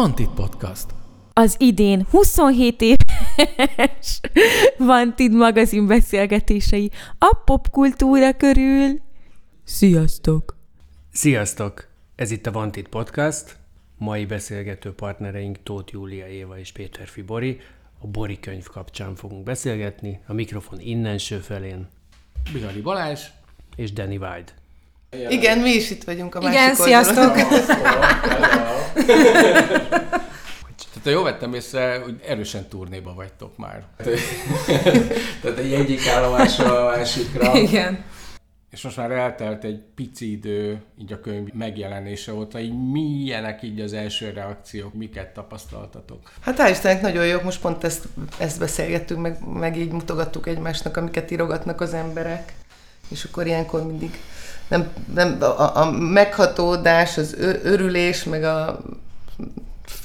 Vantit Podcast. Az idén 27 éves Vantid magazin beszélgetései a popkultúra körül. Sziasztok! Sziasztok! Ez itt a Vantit Podcast. Mai beszélgető partnereink Tóth Júlia Éva és Péter Fibori. A Bori könyv kapcsán fogunk beszélgetni. A mikrofon innenső felén. Bihari Balázs. És Danny White. Igen, mi is itt vagyunk a Igen, másik sziasztok! Tehát ha jól vettem észre, hogy erősen turnéba vagytok már. Tehát egy egyik állomásról a másikra. Igen. És most már eltelt egy pici idő, így a könyv megjelenése óta, így milyenek így az első reakciók, miket tapasztaltatok? Hát hál' Istennek nagyon jók, most pont ezt, ezt beszélgettünk, meg, meg így mutogattuk egymásnak, amiket írogatnak az emberek. És akkor ilyenkor mindig nem, nem, a, a meghatódás, az örülés, meg a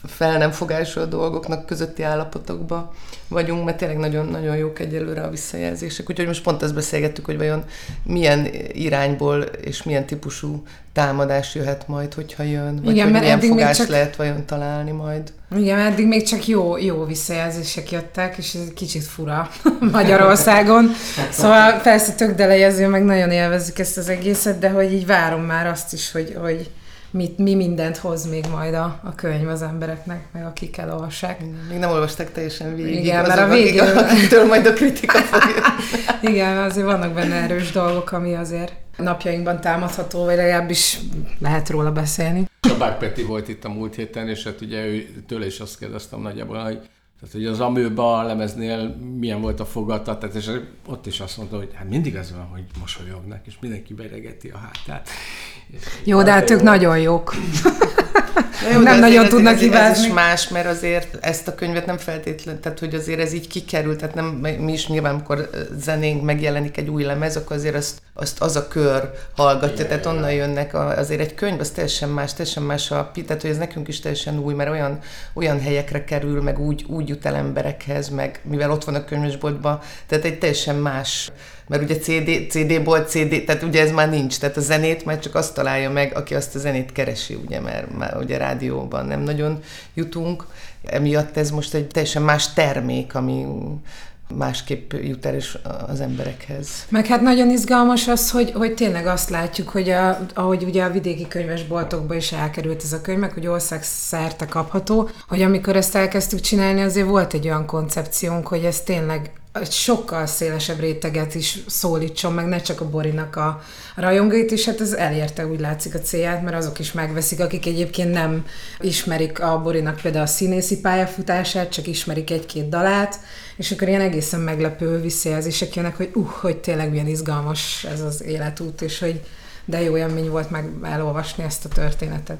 fel nem fogásol dolgoknak közötti állapotokba vagyunk, mert tényleg nagyon-nagyon jók egyelőre a visszajelzések. Úgyhogy most pont ezt beszélgettük, hogy vajon milyen irányból és milyen típusú támadás jöhet majd, hogyha jön, vagy Igen, hogy mert milyen fogás csak- lehet vajon találni majd. Igen, mert eddig még csak jó, jó visszajelzések jöttek, és ez egy kicsit fura Magyarországon. Szóval persze tök delejező, meg nagyon élvezzük ezt az egészet, de hogy így várom már azt is, hogy, hogy mit, mi mindent hoz még majd a, a könyv az embereknek, meg akik elolvassák. Még nem olvasták teljesen végig. Igen, azok, mert a végén- Akik, akiktől majd a kritika fog. Igen, azért vannak benne erős dolgok, ami azért napjainkban támadható, vagy legalábbis lehet róla beszélni. Csabák Peti volt itt a múlt héten, és hát ugye ő, tőle is azt kérdeztem nagyjából, hogy tehát, hogy az Amőba a lemeznél milyen volt a fogadtatás, és ott is azt mondta, hogy hát mindig az van, hogy mosolyognak, és mindenki beregeti a hátát. És Jó, de hát ők nagyon jók. Na jó, Nem azért nagyon ez, tudnak ez, ez hibázni. is más, mert azért ezt a könyvet nem feltétlenül, tehát hogy azért ez így kikerült, tehát nem, mi is nyilván, amikor zenénk megjelenik egy új lemez, akkor azért azt, azt az a kör hallgatja, Igen, tehát onnan jönnek, a, azért egy könyv, az teljesen más, teljesen más a, tehát hogy ez nekünk is teljesen új, mert olyan, olyan helyekre kerül, meg úgy, úgy jut el emberekhez, meg mivel ott van a könyvesboltban, tehát egy teljesen más mert ugye CD, CD-ból CD, tehát ugye ez már nincs, tehát a zenét már csak azt találja meg, aki azt a zenét keresi, ugye, mert már ugye rádióban nem nagyon jutunk, emiatt ez most egy teljesen más termék, ami másképp jut el is az emberekhez. Meg hát nagyon izgalmas az, hogy, hogy tényleg azt látjuk, hogy a, ahogy ugye a vidéki könyvesboltokba is elkerült ez a könyv, meg hogy ország szerte kapható, hogy amikor ezt elkezdtük csinálni, azért volt egy olyan koncepciónk, hogy ez tényleg sokkal szélesebb réteget is szólítson meg, ne csak a Borinak a rajongóit, és hát ez elérte úgy látszik a célját, mert azok is megveszik, akik egyébként nem ismerik a Borinak például a színészi pályafutását, csak ismerik egy-két dalát, és akkor ilyen egészen meglepő visszajelzések jönnek, hogy uh, hogy tényleg milyen izgalmas ez az életút, és hogy de jó élmény volt meg elolvasni ezt a történetet.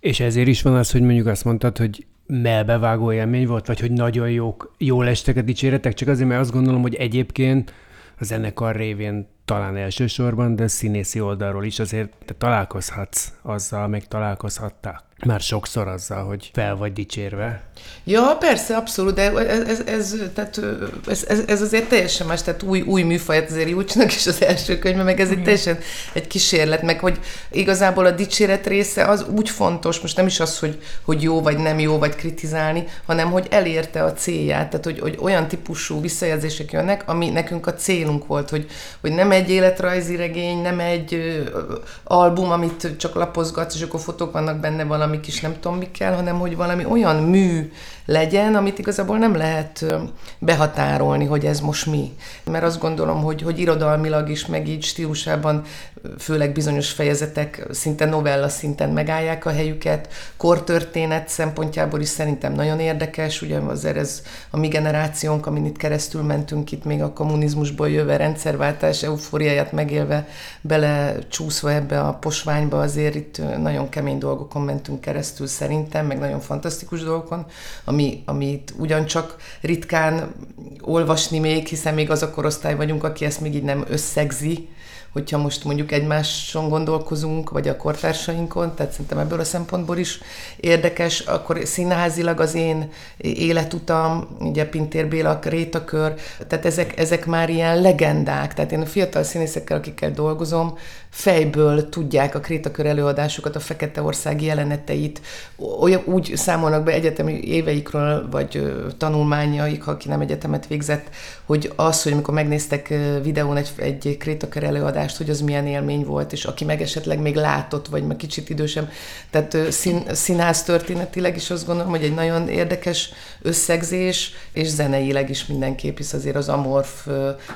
És ezért is van az, hogy mondjuk azt mondtad, hogy melbevágó élmény volt, vagy hogy nagyon jók, jól estek a dicséretek, csak azért, mert azt gondolom, hogy egyébként a zenekar révén talán elsősorban, de színészi oldalról is azért te találkozhatsz azzal, meg találkozhattál már sokszor azzal, hogy fel vagy dicsérve. Ja, persze, abszolút, de ez, ez, ez, tehát, ez, ez, ez azért teljesen más, tehát új, új műfajt azért Júcsnak is az első könyve, meg ez egy teljesen egy kísérlet, meg hogy igazából a dicséret része az úgy fontos, most nem is az, hogy, hogy jó vagy nem jó, vagy kritizálni, hanem hogy elérte a célját, tehát hogy, hogy olyan típusú visszajelzések jönnek, ami nekünk a célunk volt, hogy, hogy nem egy életrajzi regény, nem egy ö, album, amit csak lapozgatsz, és akkor fotók vannak benne valami kis nem tudom mikkel, hanem hogy valami olyan mű legyen, amit igazából nem lehet behatárolni, hogy ez most mi. Mert azt gondolom, hogy, hogy irodalmilag is, meg így stílusában, főleg bizonyos fejezetek szinte novella szinten megállják a helyüket. Kortörténet szempontjából is szerintem nagyon érdekes, ugye azért ez a mi generációnk, amin itt keresztül mentünk itt még a kommunizmusból jöve rendszerváltás eufóriáját megélve, bele csúszva ebbe a posványba, azért itt nagyon kemény dolgokon mentünk keresztül szerintem, meg nagyon fantasztikus dolgokon, ami, amit ugyancsak ritkán olvasni még, hiszen még az a korosztály vagyunk, aki ezt még így nem összegzi, hogyha most mondjuk egymáson gondolkozunk, vagy a kortársainkon, tehát szerintem ebből a szempontból is érdekes, akkor színházilag az én életutam, ugye Pintér Béla, Rétakör, tehát ezek, ezek már ilyen legendák, tehát én a fiatal színészekkel, akikkel dolgozom, fejből tudják a Krétakör előadásokat, a Fekete Ország jeleneteit, olyan, úgy számolnak be egyetemi éveikről, vagy tanulmányaik, ha aki nem egyetemet végzett, hogy az, hogy amikor megnéztek videón egy, egy Krétakör előadást, hogy az milyen élmény volt, és aki meg esetleg még látott, vagy meg kicsit idősem, tehát szín, színház történetileg is azt gondolom, hogy egy nagyon érdekes összegzés, és zeneileg is mindenképp, hisz azért az amorf,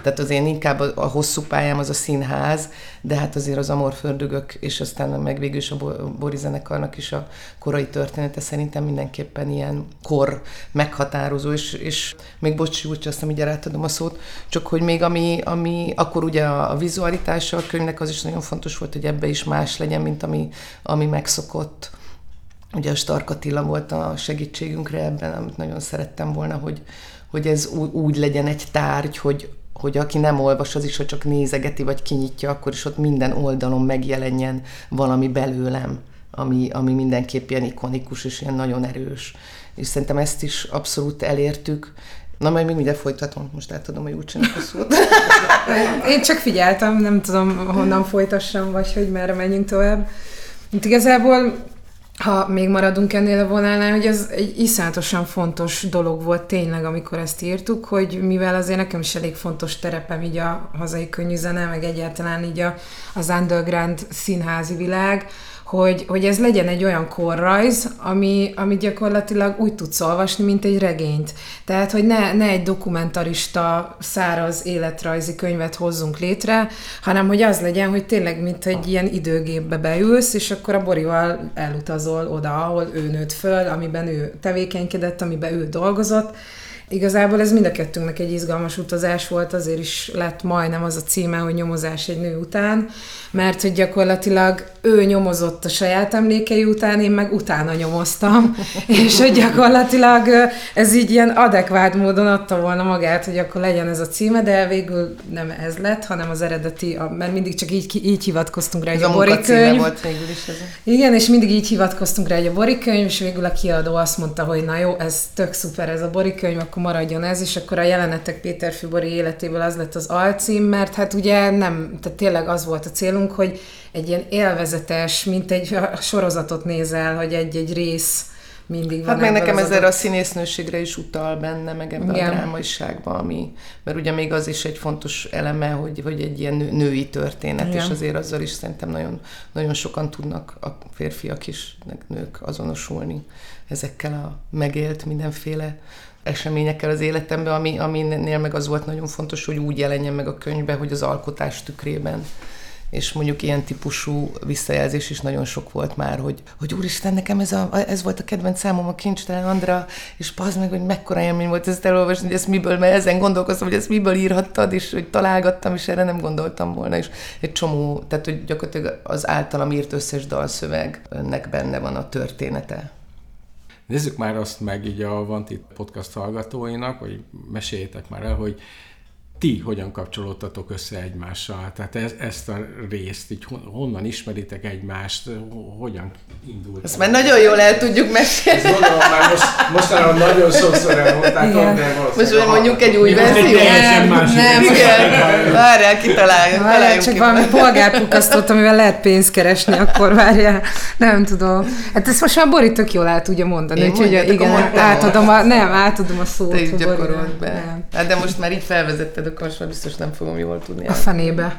tehát az én inkább a, a hosszú pályám az a színház, de hát azért az amorfördögök, és aztán meg végül is a Bori zenekarnak is a korai története szerintem mindenképpen ilyen kor meghatározó, és, és még bocs, úgy azt így átadom a szót, csak hogy még ami, ami akkor ugye a, a vizualitása a könyvnek az is nagyon fontos volt, hogy ebbe is más legyen, mint ami, ami megszokott. Ugye a Stark Attila volt a segítségünkre ebben, amit nagyon szerettem volna, hogy, hogy ez úgy, úgy legyen egy tárgy, hogy hogy aki nem olvas, az is, hogy csak nézegeti vagy kinyitja, akkor is ott minden oldalon megjelenjen valami belőlem, ami, ami mindenképp ilyen ikonikus és ilyen nagyon erős. És szerintem ezt is abszolút elértük. Na, majd még mindjárt folytatom, most átadom a Júcsinak a szót. Én csak figyeltem, nem tudom, honnan folytassam, vagy hogy merre menjünk tovább. Itt igazából ha még maradunk ennél a vonalnál, hogy ez egy iszonyatosan fontos dolog volt tényleg, amikor ezt írtuk, hogy mivel azért nekem is elég fontos terepem így a hazai könnyűzene, meg egyáltalán így a, az underground színházi világ, hogy, hogy ez legyen egy olyan korrajz, ami, ami gyakorlatilag úgy tudsz olvasni, mint egy regényt. Tehát, hogy ne, ne egy dokumentarista, száraz életrajzi könyvet hozzunk létre, hanem hogy az legyen, hogy tényleg, mint egy ilyen időgépbe beülsz, és akkor a Borival elutazol oda, ahol ő nőtt föl, amiben ő tevékenykedett, amiben ő dolgozott, Igazából ez mind a kettőnknek egy izgalmas utazás volt, azért is lett majdnem az a címe, hogy nyomozás egy nő után, mert hogy gyakorlatilag ő nyomozott a saját emlékei után, én meg utána nyomoztam, és hogy gyakorlatilag ez így ilyen adekvát módon adta volna magát, hogy akkor legyen ez a címe, de végül nem ez lett, hanem az eredeti, mert mindig csak így, így hivatkoztunk rá, hogy a, a könyv. volt végül is ez. Igen, és mindig így hivatkoztunk rá, hogy a borikönyv, és végül a kiadó azt mondta, hogy na jó, ez tök szuper ez a borikönyv, akkor maradjon ez, és akkor a jelenetek Péter Fibori életéből az lett az alcím, mert hát ugye nem, tehát tényleg az volt a célunk, hogy egy ilyen élvezetes, mint egy sorozatot nézel, hogy egy-egy rész mindig van. Hát meg nekem ezzel a színésznőségre is utal benne, meg ebben Igen. a drámaiságban, ami, mert ugye még az is egy fontos eleme, hogy, hogy egy ilyen női történet, Igen. és azért azzal is szerintem nagyon, nagyon sokan tudnak a férfiak is, meg nők azonosulni ezekkel a megélt mindenféle eseményekkel az életemben, ami, aminél meg az volt nagyon fontos, hogy úgy jelenjen meg a könyvbe, hogy az alkotás tükrében és mondjuk ilyen típusú visszajelzés is nagyon sok volt már, hogy, hogy úristen, nekem ez, a, ez volt a kedvenc számom, a kincstelen Andra, és pazd meg, hogy mekkora élmény volt ezt elolvasni, hogy ezt miből, mert ezen gondolkoztam, hogy ezt miből írhattad, és hogy találgattam, és erre nem gondoltam volna, és egy csomó, tehát hogy gyakorlatilag az általam írt összes dalszövegnek benne van a története. Nézzük már azt meg így a Vanti podcast hallgatóinak, hogy meséljétek már el, hogy ti hogyan kapcsolódtatok össze egymással? Tehát ez, ezt a részt, így honnan ismeritek egymást, hogyan indult? Ezt már nagyon jól el tudjuk mesélni. Ezt gondolom, már most, mostanában nagyon sokszor elmondták, de Most hogy mondjuk egy új verzió. Nem, nem, igen. Várjál, kitaláljuk. Várjál, csak valami polgárpukasztót, amivel lehet pénzt keresni, akkor várjál. Nem tudom. Hát ezt most már Bori tök jól el tudja mondani. Úgyhogy igen, átadom a, nem, átadom a szót. Te így gyakorold be. Hát de most már így felvezetted akkor most már biztos nem fogom jól tudni. A fenébe.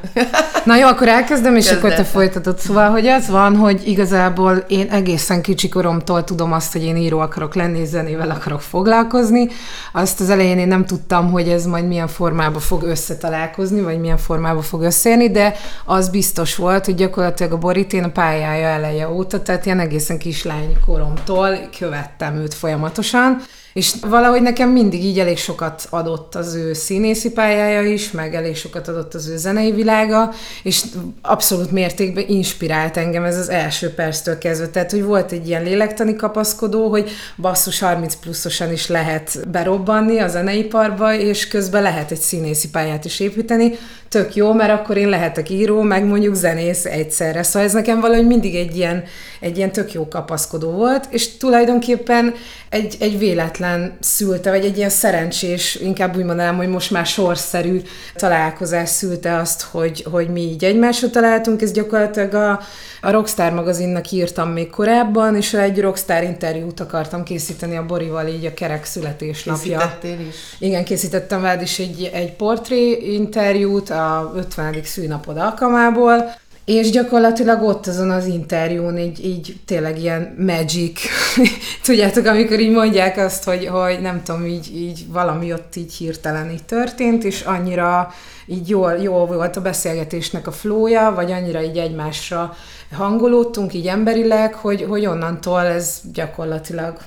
Na jó, akkor elkezdem, és Kezdett. akkor te folytatod. Szóval, hogy az van, hogy igazából én egészen kicsi koromtól tudom azt, hogy én író akarok lenni, zenével akarok foglalkozni. Azt az elején én nem tudtam, hogy ez majd milyen formába fog összetalálkozni, vagy milyen formába fog összejönni, de az biztos volt, hogy gyakorlatilag a Borit én a pályája eleje óta, tehát ilyen egészen kislányi koromtól követtem őt folyamatosan, és valahogy nekem mindig így elég sokat adott az ő színészi pályája is, meg elég sokat adott az ő zenei világa, és abszolút mértékben inspirált engem ez az első perctől kezdve. Tehát, hogy volt egy ilyen lélektani kapaszkodó, hogy basszus 30 pluszosan is lehet berobbanni a zeneiparba, és közben lehet egy színészi pályát is építeni, tök jó, mert akkor én lehetek író, meg mondjuk zenész egyszerre. Szóval ez nekem valahogy mindig egy ilyen, egy ilyen tök jó kapaszkodó volt, és tulajdonképpen egy, egy véletlen szülte, vagy egy ilyen szerencsés, inkább úgy mondanám, hogy most már sorszerű találkozás szülte azt, hogy, hogy mi így egymásra találtunk. Ez gyakorlatilag a, a Rockstar magazinnak írtam még korábban, és egy Rockstar interjút akartam készíteni a Borival így a kerek születésnapja. Készítettél is? Igen, készítettem veled is egy, egy portré interjút a 50. szűnapod alkalmából, és gyakorlatilag ott azon az interjún így, így tényleg ilyen magic, tudjátok, amikor így mondják azt, hogy, hogy nem tudom, így, így valami ott így hirtelen így történt, és annyira így jól, jól volt a beszélgetésnek a flója, vagy annyira így egymásra hangolódtunk így emberileg, hogy, hogy onnantól ez gyakorlatilag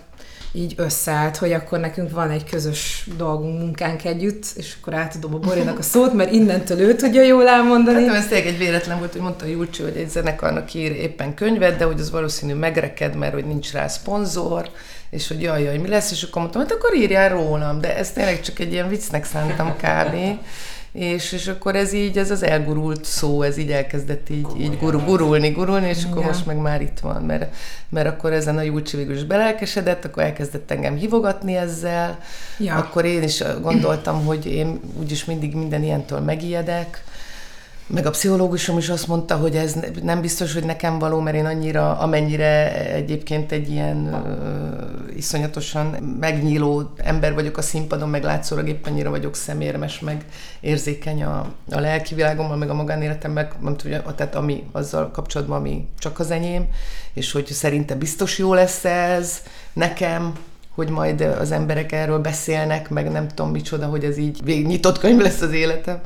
így összeállt, hogy akkor nekünk van egy közös dolgunk, munkánk együtt, és akkor átadom a Borinak a szót, mert innentől ő tudja jól elmondani. Hát ez tényleg egy véletlen volt, hogy mondta a Júlcsi, hogy egy zenekarnak ír éppen könyvet, de hogy az valószínű megreked, mert hogy nincs rá szponzor, és hogy jaj, jaj, mi lesz, és akkor mondtam, hát akkor írjál rólam, de ez tényleg csak egy ilyen viccnek szántam kb és, és akkor ez így, ez az elgurult szó, ez így elkezdett így, így guru, gurulni, gurulni, és akkor most meg már itt van, mert, mert akkor ezen a Júlcsi végül is belelkesedett, akkor elkezdett engem hívogatni ezzel, ja. akkor én is gondoltam, hogy én úgyis mindig minden ilyentől megijedek, meg a pszichológusom is azt mondta, hogy ez nem biztos, hogy nekem való, mert én annyira, amennyire egyébként egy ilyen uh, iszonyatosan megnyíló ember vagyok a színpadon, meg látszólag épp annyira vagyok szemérmes, meg érzékeny a, a lelki világommal, meg a magánéletem, meg nem tudom, tehát ami azzal kapcsolatban, ami csak az enyém, és hogy szerinte biztos jó lesz ez nekem, hogy majd az emberek erről beszélnek, meg nem tudom micsoda, hogy ez így végig nyitott könyv lesz az életem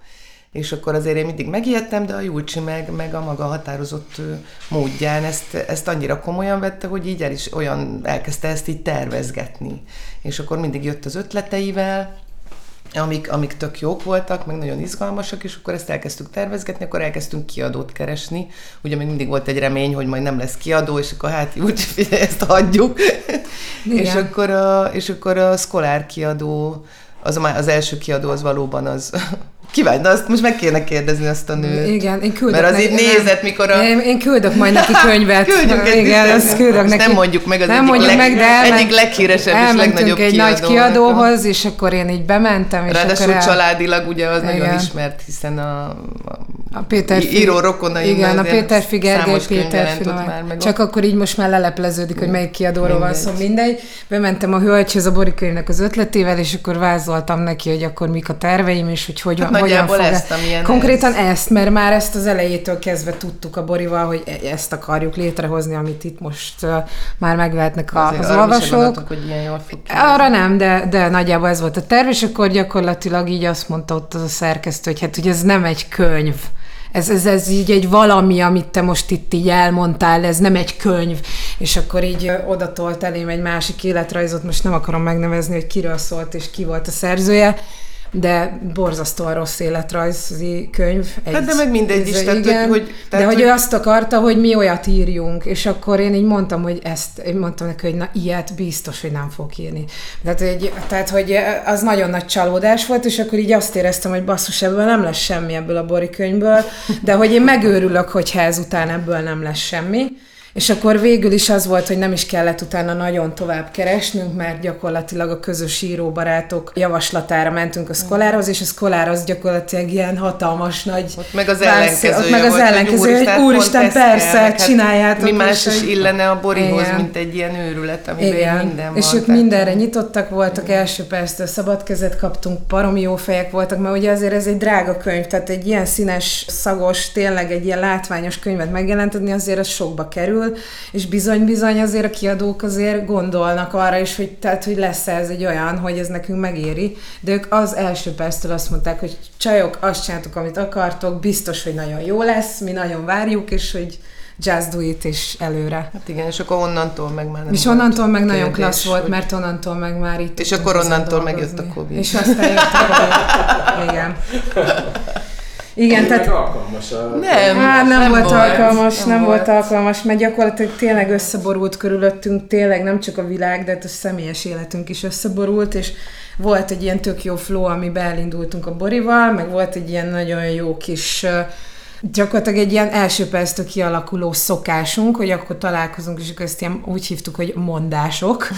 és akkor azért én mindig megijedtem, de a Júlcsi meg, meg a maga határozott módján ezt, ezt annyira komolyan vette, hogy így el is olyan elkezdte ezt így tervezgetni. És akkor mindig jött az ötleteivel, amik, amik tök jók voltak, meg nagyon izgalmasak, és akkor ezt elkezdtük tervezgetni, akkor elkezdtünk kiadót keresni. Ugye még mindig volt egy remény, hogy majd nem lesz kiadó, és akkor hát úgy figyelj, ezt hagyjuk. és, akkor a, és akkor a Szkolár kiadó, az, az első kiadó az valóban az, Kíváncsi, de azt most meg kéne kérdezni azt a nőt. Igen, én küldök Mert az így nézett, mikor a... Én, én küldök majd neki könyvet. Küldjük egy Igen, azt küldök neki. Nem mondjuk meg, az nem egyik, mondjuk leg, meg, de elment, egyik leghíresebb és legnagyobb egy kiadó. nagy kiadóhoz, és akkor én így bementem. És Ráadásul akkor el... családilag ugye az igen. nagyon ismert, hiszen a, a, a Péter író rokonai. Igen, a Péter Figergely, Péter meg Csak akkor így most már lelepleződik, hogy melyik kiadóról van szó, mindegy. Bementem a hölgyhöz a Borikönyvnek az ötletével, és akkor vázoltam neki, hogy akkor mik a terveim, és hogy hogyan, hát hogyan fog ezt, amilyen Konkrétan ez. ezt, mert már ezt az elejétől kezdve tudtuk a Borival, hogy e- ezt akarjuk létrehozni, amit itt most uh, már megvehetnek a, az olvasók. hogy ilyen jól Arra nem, de, de nagyjából ez volt a terv, és akkor gyakorlatilag így azt mondta ott az a szerkesztő, hogy hát hogy ez nem egy könyv, ez, ez, ez így egy valami, amit te most itt így elmondtál, ez nem egy könyv, és akkor így odatolt elém egy másik életrajzot, most nem akarom megnevezni, hogy kiről szólt és ki volt a szerzője, de borzasztóan rossz életrajzi könyv. Egy, hát de meg mindegy is, tehát, igen, hogy, hogy, tehát, de hogy, hogy ő azt akarta, hogy mi olyat írjunk, és akkor én így mondtam, hogy ezt, én mondtam neki, hogy na ilyet biztos, hogy nem fog írni. Tehát, hogy, tehát, hogy az nagyon nagy csalódás volt, és akkor így azt éreztem, hogy basszus, ebből nem lesz semmi ebből a Bori könyvből, de hogy én megőrülök, hogyha ezután ebből nem lesz semmi. És akkor végül is az volt, hogy nem is kellett utána nagyon tovább keresnünk, mert gyakorlatilag a közös íróbarátok javaslatára mentünk a szkolához, és a szkolár az gyakorlatilag ilyen hatalmas nagy... Ott meg az ellenkezője ott meg az volt, ellenkezője, hogy, úristen, persze, kell, hát csináljátok. Mi más is illene a Borihoz, igen. mint egy ilyen őrület, amiben igen. minden És ők mindenre nyitottak voltak, igen. első perctől szabad kezet kaptunk, paromi jó fejek voltak, mert ugye azért ez egy drága könyv, tehát egy ilyen színes, szagos, tényleg egy ilyen látványos könyvet megjelentetni, azért az sokba kerül, kerül, és bizony-bizony azért a kiadók azért gondolnak arra is, hogy, tehát, hogy lesz ez egy olyan, hogy ez nekünk megéri, de ők az első perctől azt mondták, hogy csajok, azt csináltok, amit akartok, biztos, hogy nagyon jó lesz, mi nagyon várjuk, és hogy just do it, és előre. Hát igen, és akkor onnantól meg már nem És onnantól meg kérdés, nagyon klassz volt, hogy... mert onnantól meg már itt És akkor onnantól megjött a Covid. És aztán jött a Covid. Igen. Igen, tehát... alkalmas a... Nem, hát nem, nem volt, volt alkalmas, nem, nem volt. volt alkalmas, mert gyakorlatilag tényleg összeborult körülöttünk, tényleg nem csak a világ, de hát a személyes életünk is összeborult, és volt egy ilyen tök jó flow, amiben elindultunk a Borival, meg volt egy ilyen nagyon jó kis gyakorlatilag egy ilyen első perctől kialakuló szokásunk, hogy akkor találkozunk, és akkor ezt ilyen úgy hívtuk, hogy mondások.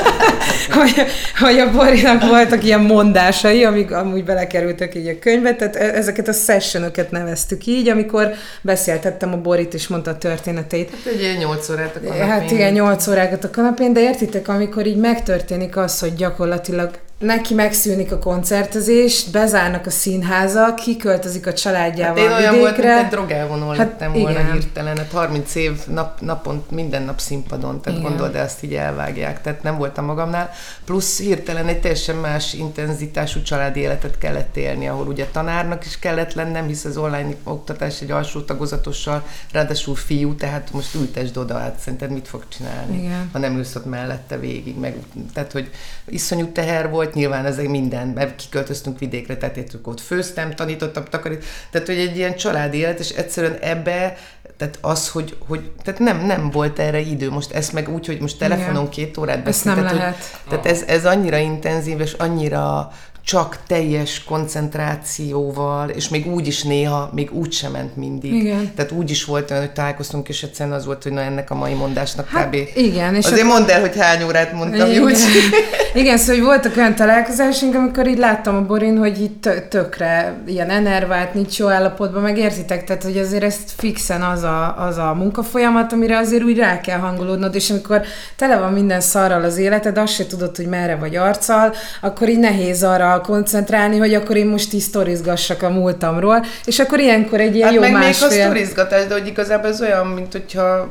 hogy, hogy a Borinak voltak ilyen mondásai, amik amúgy belekerültek így a könyvbe, tehát e- ezeket a sessionokat neveztük így, amikor beszéltettem a Borit, és mondta a történeteit. Hát egy ilyen 8 órát a kanapén. Hát igen, 8 órákat a kanapén, de értitek, amikor így megtörténik az, hogy gyakorlatilag neki megszűnik a koncertezés, bezárnak a színházak, kiköltözik a családjával Hát én olyan volt, vidékre. mint egy drogávonól Hát lettem volna igen. hirtelen. Hát 30 év nap, napon, minden nap színpadon, tehát Igen. gondold, de azt így elvágják, tehát nem voltam magamnál. Plusz hirtelen egy teljesen más intenzitású családi életet kellett élni, ahol ugye tanárnak is kellett lennem, hisz az online oktatás egy alsó tagozatossal, ráadásul fiú, tehát most ültesd oda, hát szerinted mit fog csinálni, Igen. ha nem ülsz ott mellette végig. Meg, tehát, hogy iszonyú teher volt, nyilván ezek minden, mert kiköltöztünk vidékre, tehát értük ott főztem, tanítottam, takarít, tehát hogy egy ilyen családi élet, és egyszerűen ebbe, tehát az, hogy, hogy tehát nem, nem volt erre idő, most ezt meg úgy, hogy most telefonon Igen. két órát Ezt nem tehát, lehet. Hogy, tehát ez, ez annyira intenzív, és annyira csak teljes koncentrációval, és még úgy is néha, még úgy sem ment mindig. Igen. Tehát úgy is volt olyan, hogy találkoztunk, és egyszerűen az volt, hogy na ennek a mai mondásnak Hát, kb. igen, és Azért akkor- mondd el, hogy hány órát mondtam, Igen. úgy. Igen, szóval hogy voltak olyan találkozásunk, amikor így láttam a Borin, hogy itt tö- tökre ilyen enervált, nincs jó állapotban, meg értitek, tehát hogy azért ezt fixen az a, az a munkafolyamat, amire azért úgy rá kell hangolódnod, és amikor tele van minden szarral az életed, azt se tudod, hogy merre vagy arccal, akkor így nehéz arra koncentrálni, hogy akkor én most így sztorizgassak a múltamról, és akkor ilyenkor egy ilyen Hát jó meg még a másfél... sztorizgatás, de hogy igazából ez olyan, mint hogyha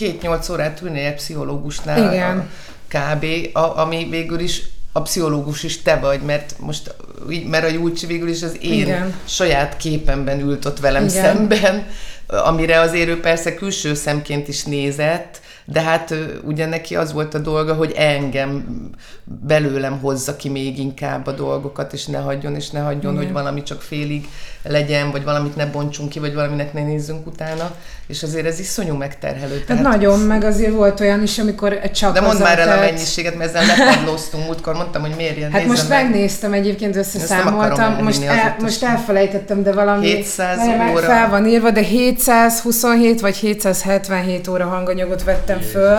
7-8 órát ülnél egy pszichológusnál. Igen. Kb. A, ami végül is a pszichológus is te vagy, mert most, mert a Júlcsi végül is az én Igen. saját képemben ült ott velem Igen. szemben, amire azért ő persze külső szemként is nézett, de hát ugye neki az volt a dolga, hogy engem belőlem hozza ki még inkább a dolgokat, és ne hagyjon, és ne hagyjon, hogy valami csak félig legyen, vagy valamit ne bontsunk ki, vagy valaminek ne nézzünk utána, és azért ez iszonyú megterhelő. Hát nagyon, meg azért volt olyan is, amikor csak de mondd már el a telt- mennyiséget, mert ezzel lepadlóztunk múltkor, mondtam, hogy miért ilyen Hát most meg. megnéztem egyébként, összeszámoltam, most, el, most elfelejtettem, de valami... 700 Várj, meg óra. Fel van írva, de 727 vagy 777 óra hanganyagot vettem föl,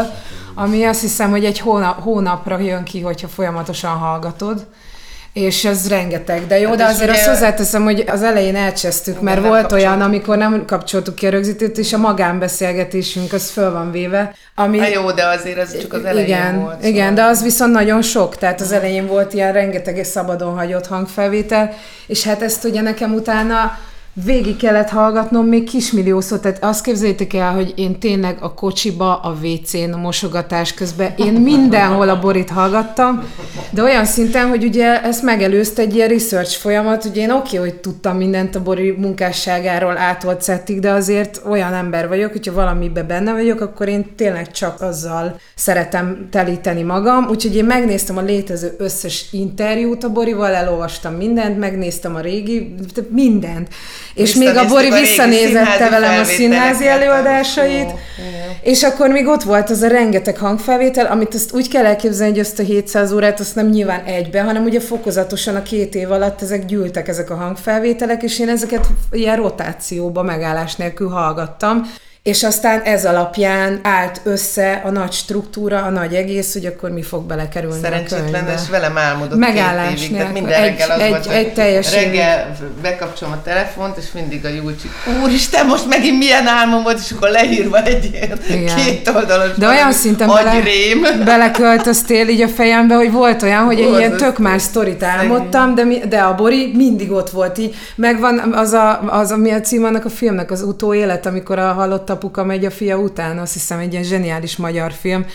ami azt hiszem, hogy egy hónap, hónapra jön ki, hogyha folyamatosan hallgatod. És ez rengeteg. De jó, Hát de azért azt hozzáteszem, hogy az elején elcsesztük, Igen, mert volt olyan, amikor nem kapcsoltuk ki a rögzítőt, és a magánbeszélgetésünk az föl van véve. Ami, Hát jó, de azért ez csak az elején igen, volt. Igen, szóval. de az viszont nagyon sok, tehát az elején volt ilyen rengeteg és szabadon hagyott hangfelvétel, és hát ezt ugye nekem utána végig kellett hallgatnom még kismilliószor, tehát azt képzeljétek el, hogy én tényleg a kocsiba, a WC-n, a mosogatás közben, én mindenhol a borit hallgattam, de olyan szinten, hogy ugye ezt megelőzte egy ilyen research folyamat, ugye én oké, hogy tudtam mindent a Bori munkásságáról átolt szettig, de azért olyan ember vagyok, hogyha valamiben benne vagyok, akkor én tényleg csak azzal szeretem telíteni magam, úgyhogy én megnéztem a létező összes interjút a Borival, elolvastam mindent, megnéztem a régi, mindent. És még a Bori a visszanézette velem a színházi előadásait, és akkor még ott volt az a rengeteg hangfelvétel, amit azt úgy kell elképzelni, hogy azt a 700 órát azt nem nyilván egybe, hanem ugye fokozatosan a két év alatt ezek gyűltek ezek a hangfelvételek, és én ezeket ilyen rotációba megállás nélkül hallgattam. És aztán ez alapján állt össze a nagy struktúra, a nagy egész, hogy akkor mi fog belekerülni a Szerencsétlen, könyvbe. és velem álmodott Megállás két évig. Tehát minden Egy- reggel az egy- volt, egy teljes reggel bekapcsolom a telefont, és mindig a Júlcsi, úristen, most megint milyen álmom volt, és akkor leírva egy ilyen Igen. két oldalas De olyan szinten bele, beleköltöztél így a fejembe, hogy volt olyan, hogy egy ilyen tök más sztorit álmodtam, de, mi, de a Bori mindig ott volt így. Megvan az a, az, a, mi a cím annak a filmnek, az utóélet, amikor a halott apuka megy a fia után, azt hiszem egy ilyen zseniális magyar film.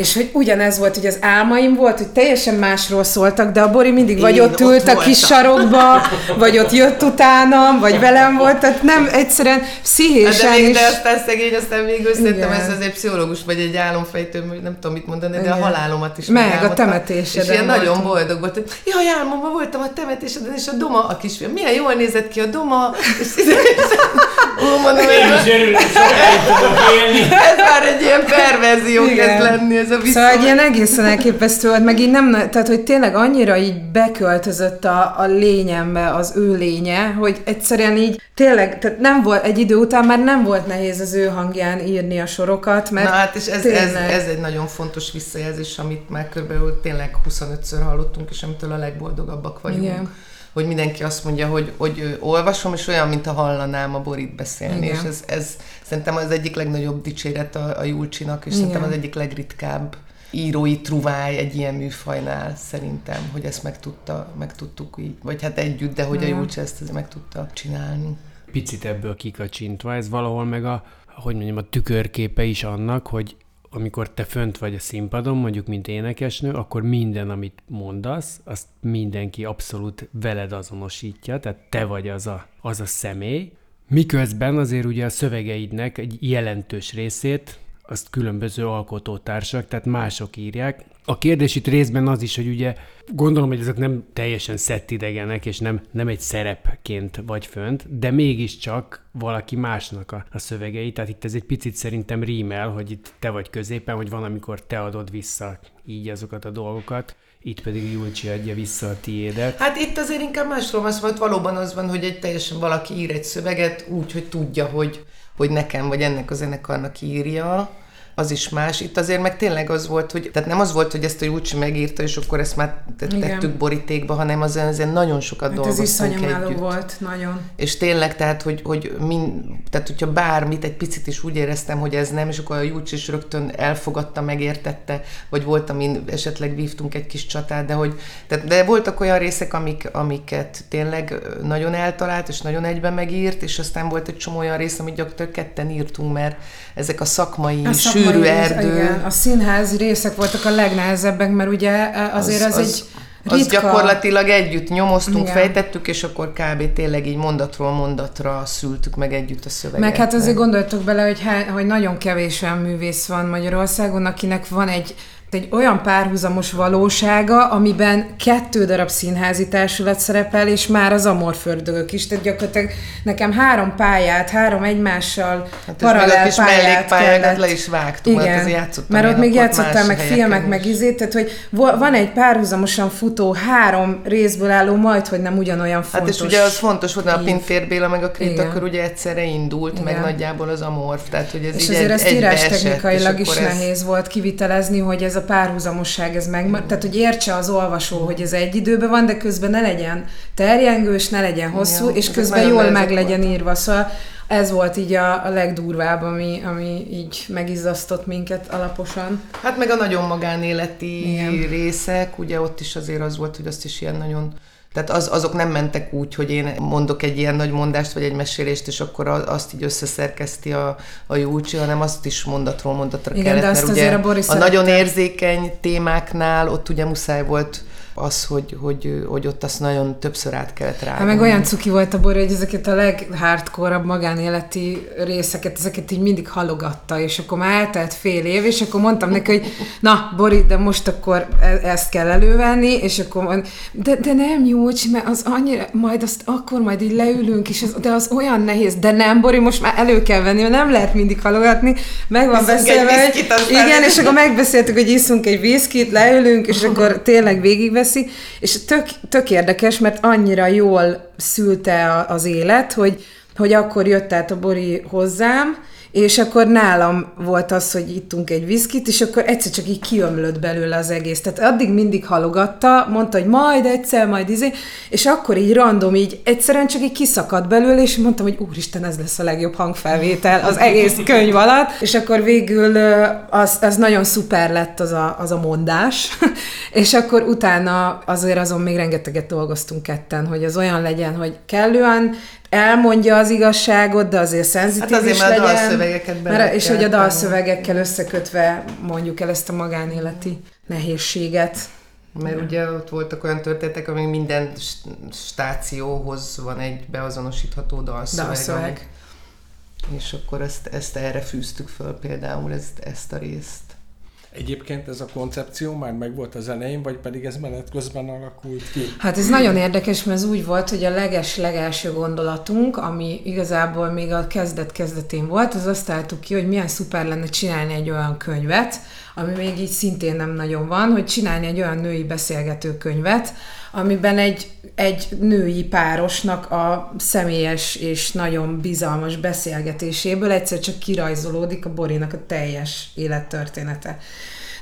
És hogy ugyanez volt, hogy az álmaim volt, hogy teljesen másról szóltak, de a Bori mindig vagy Én ott ott ült a kis voltam. sarokba, vagy ott jött utánam, vagy velem volt, tehát nem egyszerűen Hát pszichésen de, még, is. de aztán szegény, aztán végül szerintem ez azért pszichológus, vagy egy álomfejtő, vagy nem tudom mit mondani, de Igen. a halálomat is Meg, a temetéseden És ilyen nagyon voltunk. boldog volt, hogy jaj, álmomban voltam a temetéseden, és a doma, a kisfiam, milyen jól nézett ki a doma, és, és, Ó, mondom, Én ez, is örülök, sokáig tudok élni. ez már egy ilyen perverzió kezd lenni, ez ez a viszony. Szóval egy ilyen egészen elképesztő volt, meg így nem, tehát hogy tényleg annyira így beköltözött a, a lényembe az ő lénye, hogy egyszerűen így tényleg, tehát nem volt, egy idő után már nem volt nehéz az ő hangján írni a sorokat, mert Na hát, és ez, tényleg... ez, ez egy nagyon fontos visszajelzés, amit már körülbelül tényleg 25-ször hallottunk, és amitől a legboldogabbak vagyunk. Igen hogy mindenki azt mondja, hogy, hogy olvasom, és olyan, mint a hallanám a Borit beszélni, Igen. és ez, ez szerintem az egyik legnagyobb dicséret a, a Julcsinak, és Igen. szerintem az egyik legritkább írói truváj egy ilyen műfajnál szerintem, hogy ezt meg, tudta, meg tudtuk így, vagy hát együtt, de hogy a Julcsi ezt meg tudta csinálni. Picit ebből kikacsintva, ez valahol meg a, hogy mondjam, a tükörképe is annak, hogy amikor te fönt vagy a színpadon, mondjuk mint énekesnő, akkor minden, amit mondasz, azt mindenki abszolút veled azonosítja, tehát te vagy az a, az a személy, miközben azért ugye a szövegeidnek egy jelentős részét azt különböző alkotótársak, tehát mások írják. A kérdés itt részben az is, hogy ugye gondolom, hogy ezek nem teljesen szettidegenek, és nem, nem egy szerepként vagy fönt, de mégiscsak valaki másnak a, a szövegei. Tehát itt ez egy picit szerintem rímel, hogy itt te vagy középen, hogy van, amikor te adod vissza így azokat a dolgokat itt pedig Julcsi adja vissza a tiédet. Hát itt azért inkább másról van szó, valóban az van, hogy egy teljesen valaki ír egy szöveget úgy, hogy tudja, hogy, hogy nekem vagy ennek a zenekarnak írja, az is más. Itt azért meg tényleg az volt, hogy tehát nem az volt, hogy ezt a Júcsi megírta, és akkor ezt már tettük Igen. borítékba, hanem az ezen nagyon sokat hát dolgoztunk ez együtt. volt, nagyon. És tényleg, tehát, hogy, hogy min, tehát, hogyha bármit egy picit is úgy éreztem, hogy ez nem, és akkor a Júcsi is rögtön elfogadta, megértette, vagy volt, amin esetleg vívtunk egy kis csatát, de hogy, tehát, de voltak olyan részek, amik, amiket tényleg nagyon eltalált, és nagyon egyben megírt, és aztán volt egy csomó olyan rész, amit gyakorlatilag ketten írtunk, mert ezek a szakmai, a szakmai sűrű erdő. Igen, a színházi részek voltak a legnehezebbek, mert ugye e, azért az, az, az egy Ritka. Az gyakorlatilag együtt nyomoztunk, Igen. fejtettük, és akkor kb. tényleg így mondatról mondatra szültük meg együtt a szöveget. Meg hát azért gondoltok bele, hogy, hogy nagyon kevés olyan művész van Magyarországon, akinek van egy egy olyan párhuzamos valósága, amiben kettő darab színházi társulat szerepel, és már az amorfördögök is. Tehát gyakorlatilag nekem három pályát, három egymással hát paralel kis pályát kellett. le is vágtunk, Igen, mert, mert ott még játszottam meg filmek, is. meg izét, tehát hogy van egy párhuzamosan futó, három részből álló, majd, hogy nem ugyanolyan fontos. Hát és ugye az fontos volt, a Pintér Béla meg a Krét, akkor ugye egyszerre indult, Igen. meg nagyjából az amorf, tehát hogy ez és így azért egy, ezt írás technikailag is nehéz volt kivitelezni, hogy ez a párhuzamosság ez meg, tehát hogy értse az olvasó, hogy ez egy időben van, de közben ne legyen terjengős, ne legyen hosszú, ja, és közben jól meg legyen volt. írva. Szóval ez volt így a, a legdurvább, ami, ami így megizzasztott minket alaposan. Hát meg a nagyon magánéleti Igen. részek, ugye ott is azért az volt, hogy azt is ilyen nagyon tehát az, azok nem mentek úgy, hogy én mondok egy ilyen nagy mondást, vagy egy mesélést, és akkor azt így összeszerkeszti a, a Júcsi, hanem azt is mondatról mondatra Igen, kellett, mert ugye a, a nagyon érzékeny témáknál ott ugye muszáj volt az, hogy, hogy, hogy ott azt nagyon többször át kellett rá. Hát meg olyan cuki volt a Bori, hogy ezeket a leghardcore magánéleti részeket, ezeket így mindig halogatta, és akkor már eltelt fél év, és akkor mondtam neki, hogy na, Bori, de most akkor e- ezt kell elővenni, és akkor mond, de, de nem nyújts, mert az annyira, majd azt akkor majd így leülünk, és az, de az olyan nehéz, de nem, Bori, most már elő kell venni, mert nem lehet mindig halogatni, meg van beszélve, hogy, igen, és akkor megbeszéltük, hogy iszunk egy viszkit, leülünk, és akkor tényleg végigvesz veszi, és tök, tök érdekes, mert annyira jól szülte az élet, hogy, hogy akkor jött át a Bori hozzám, és akkor nálam volt az, hogy ittunk egy viszkit, és akkor egyszer csak így kiömlött belőle az egész. Tehát addig mindig halogatta, mondta, hogy majd egyszer, majd izé, és akkor így random, így egyszerűen csak így kiszakadt belőle, és mondtam, hogy úristen, ez lesz a legjobb hangfelvétel az egész könyv alatt, és akkor végül az, az nagyon szuper lett az a, az a mondás, és akkor utána azért azon még rengeteget dolgoztunk ketten, hogy az olyan legyen, hogy kellően elmondja az igazságot, de azért szenzitív hát azért, is legyen. A dalszövegeket mert, és hogy a dalszövegekkel összekötve mondjuk el ezt a magánéleti nehézséget. Mert ugye ott voltak olyan történetek, amik minden stációhoz van egy beazonosítható dalszöveg. dalszöveg. Ami, és akkor ezt, ezt erre fűztük föl például, ezt, ezt a részt. Egyébként ez a koncepció már megvolt az elején, vagy pedig ez menet közben alakult ki? Hát ez nagyon érdekes, mert ez úgy volt, hogy a leges-legelső gondolatunk, ami igazából még a kezdet-kezdetén volt, az azt álltuk ki, hogy milyen szuper lenne csinálni egy olyan könyvet, ami még így szintén nem nagyon van, hogy csinálni egy olyan női beszélgető könyvet, amiben egy, egy női párosnak a személyes és nagyon bizalmas beszélgetéséből egyszer csak kirajzolódik a Borinak a teljes élettörténete.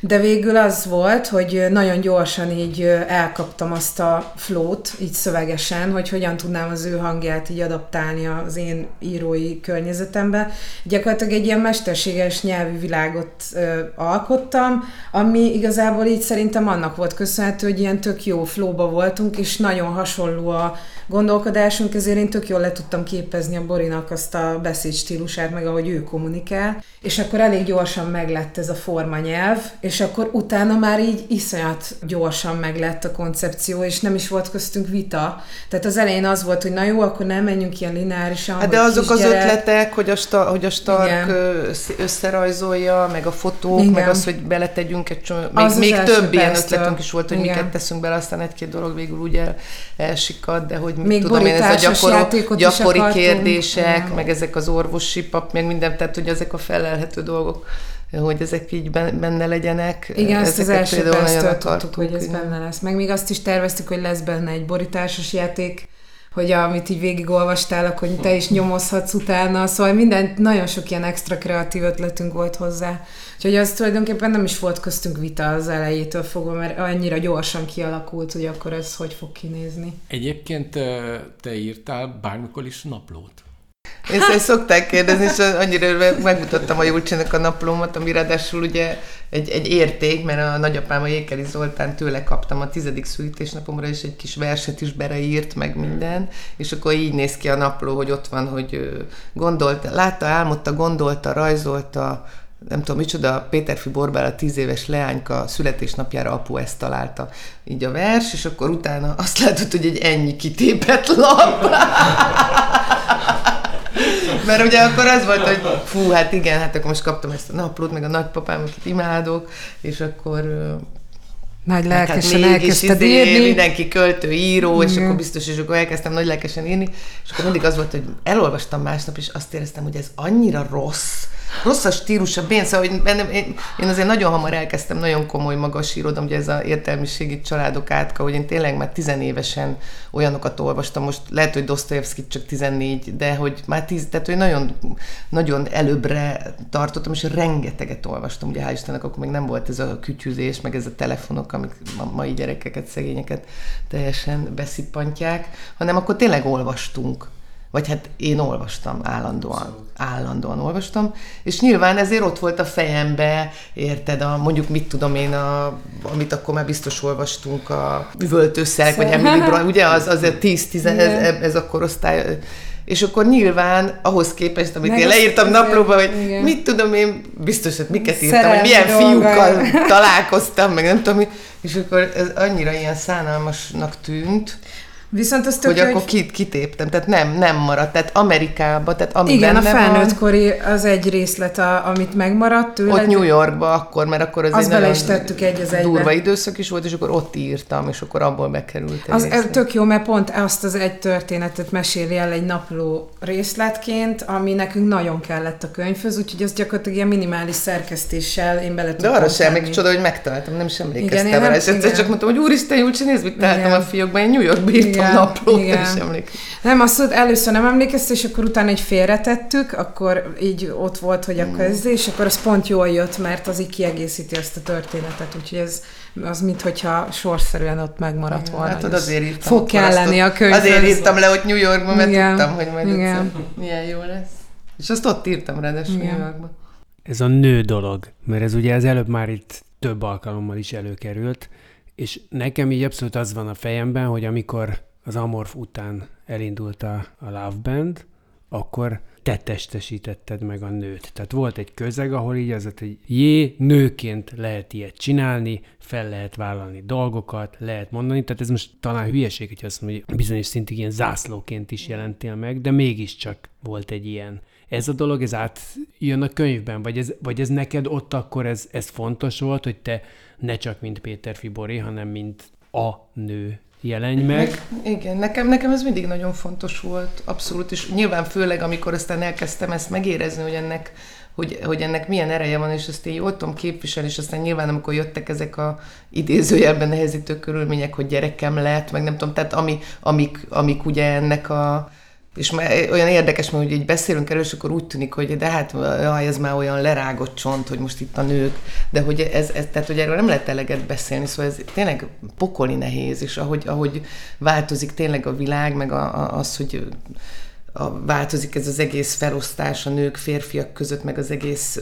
De végül az volt, hogy nagyon gyorsan így elkaptam azt a flót, így szövegesen, hogy hogyan tudnám az ő hangját így adaptálni az én írói környezetembe. Gyakorlatilag egy ilyen mesterséges nyelvi világot ö, alkottam, ami igazából így szerintem annak volt köszönhető, hogy ilyen tök jó flóba voltunk, és nagyon hasonló a gondolkodásunk, ezért én tök jól le tudtam képezni a Borinak azt a beszédstílusát, meg ahogy ő kommunikál, és akkor elég gyorsan meglett ez a formanyelv, és akkor utána már így iszonyat gyorsan meglett a koncepció, és nem is volt köztünk vita. Tehát az elején az volt, hogy na jó, akkor nem menjünk ilyen lineárisan. Hát de azok az ötletek, hogy a, sta, hogy a Stark Igen. összerajzolja, meg a fotók, Igen. meg az, hogy beletegyünk egy csomó, még, az még az több ilyen ötletünk is volt, hogy Igen. miket teszünk bele, aztán egy-két dolog végül ugye elsikad, de hogy mit még tudom én, ez a gyakor, gyakori kérdések, Igen. meg ezek az orvosi pap, meg minden, tehát hogy ezek a felelhető dolgok hogy ezek így benne legyenek. Igen, ezt az első perctől tudtuk, hogy ez benne lesz. Meg még azt is terveztük, hogy lesz benne egy borításos játék, hogy amit így végigolvastál, akkor te is nyomozhatsz utána, szóval minden, nagyon sok ilyen extra kreatív ötletünk volt hozzá. Úgyhogy az tulajdonképpen nem is volt köztünk vita az elejétől fogva, mert annyira gyorsan kialakult, hogy akkor ez hogy fog kinézni. Egyébként te írtál bármikor is naplót? Én ezt szokták kérdezni, és annyira megmutattam a Julcsinak a naplómat, ami ráadásul ugye egy, egy érték, mert a nagyapám, a Jékeli Zoltán tőle kaptam a tizedik születésnapomra, és egy kis verset is bereírt, meg minden, és akkor így néz ki a napló, hogy ott van, hogy gondolta, látta, álmodta, gondolta, rajzolta, nem tudom micsoda, Péterfi Borbál a tíz éves leányka születésnapjára apu ezt találta. Így a vers, és akkor utána azt látod, hogy egy ennyi kitépett lap. Mert ugye akkor az volt, hogy fú, hát igen, hát akkor most kaptam ezt a naplót, meg a nagypapám, akit imádok, és akkor nagy hát lelkesen hát elkezdted izé, írni. Mindenki költő, író, és akkor biztos, és akkor elkezdtem nagy lelkesen írni, és akkor mindig az volt, hogy elolvastam másnap, és azt éreztem, hogy ez annyira rossz, rossz a stílus, a hogy bennem, én, én azért nagyon hamar elkezdtem nagyon komoly magas irodalom, ugye ez a értelmiségi családok átka, hogy én tényleg már tizenévesen olyanokat olvastam, most lehet, hogy Dostoyevsky csak 14, de hogy már tíz, tehát hogy nagyon, nagyon előbbre tartottam, és rengeteget olvastam, ugye hál' Istennek akkor még nem volt ez a kütyüzés, meg ez a telefonok, amik a mai gyerekeket, szegényeket teljesen beszippantják, hanem akkor tényleg olvastunk vagy hát én olvastam állandóan, állandóan olvastam, és nyilván ezért ott volt a fejembe, érted, a, mondjuk mit tudom én, a, amit akkor már biztos olvastunk, a üvöltőszelk, vagy Emily Brown, ugye az, az 10-10, ez, ez a korosztály, és akkor nyilván ahhoz képest, amit Meg én leírtam naplóba, hogy igen. mit tudom én, biztos, hogy miket írtam, Szerelmi hogy milyen fiúkkal találkoztam, meg nem tudom, és akkor ez annyira ilyen szánalmasnak tűnt, Viszont az tök, hogy, hogy akkor kit, kitéptem, tehát nem, nem maradt, tehát Amerikába, tehát ami Igen, a felnőttkori az egy részlet, a, amit megmaradt tőle. Ott New Yorkba akkor, mert akkor az, az egy is tettük egy az egyben. Durva időszak is volt, és akkor ott írtam, és akkor abból bekerült Az részlet. tök jó, mert pont azt az egy történetet meséli el egy napló részletként, ami nekünk nagyon kellett a könyvhöz, úgyhogy az gyakorlatilag ilyen minimális szerkesztéssel én bele De arra sem, még csoda, hogy megtaláltam, nem is emlékeztem rá, és egyszer csak mondtam, hogy úristen, Júlcsi, nézd, mit találtam a fiókban, én New Yorkba írtam igen, naplót, igen. is emlékszem. Nem, azt először nem emlékeztem, és akkor utána egy félretettük, akkor így ott volt, hogy akkor ez, és akkor az pont jól jött, mert az így kiegészíti ezt a történetet, úgyhogy ez az, mintha sorszerűen ott megmaradt volna. Hát azért írtam. Fog kelleni a könyv. Azért írtam le, hogy New Yorkban, mert igen, tudtam, hogy majd igen. milyen jó lesz. És azt ott írtam ráadásul New Yorkban. Ez a nő dolog, mert ez ugye az előbb már itt több alkalommal is előkerült, és nekem így abszolút az van a fejemben, hogy amikor az Amorf után elindult a, a Love Band, akkor te testesítetted meg a nőt. Tehát volt egy közeg, ahol így az, hogy jé, nőként lehet ilyet csinálni, fel lehet vállalni dolgokat, lehet mondani, tehát ez most talán hülyeség, hogy azt mondom, hogy bizonyos szintig ilyen zászlóként is jelentél meg, de mégiscsak volt egy ilyen ez a dolog, ez átjön a könyvben, vagy ez, vagy ez neked ott akkor ez, ez fontos volt, hogy te ne csak mint Péter Fibori, hanem mint a nő jelenj meg. meg. Igen, nekem, nekem ez mindig nagyon fontos volt, abszolút, és nyilván főleg, amikor aztán elkezdtem ezt megérezni, hogy ennek, hogy, hogy ennek milyen ereje van, és ezt én jól tudom képviselni, és aztán nyilván, amikor jöttek ezek a idézőjelben nehezítő körülmények, hogy gyerekem lett, meg nem tudom, tehát ami, amik, amik ugye ennek a, és olyan érdekes, mert hogy így beszélünk erről, és akkor úgy tűnik, hogy de hát jaj, ez már olyan lerágott csont, hogy most itt a nők, de hogy ez, ez tehát hogy erről nem lehet eleget beszélni, szóval ez tényleg pokoli nehéz, és ahogy, ahogy változik tényleg a világ, meg a, a, az, hogy a, változik ez az egész felosztás a nők, férfiak között, meg az egész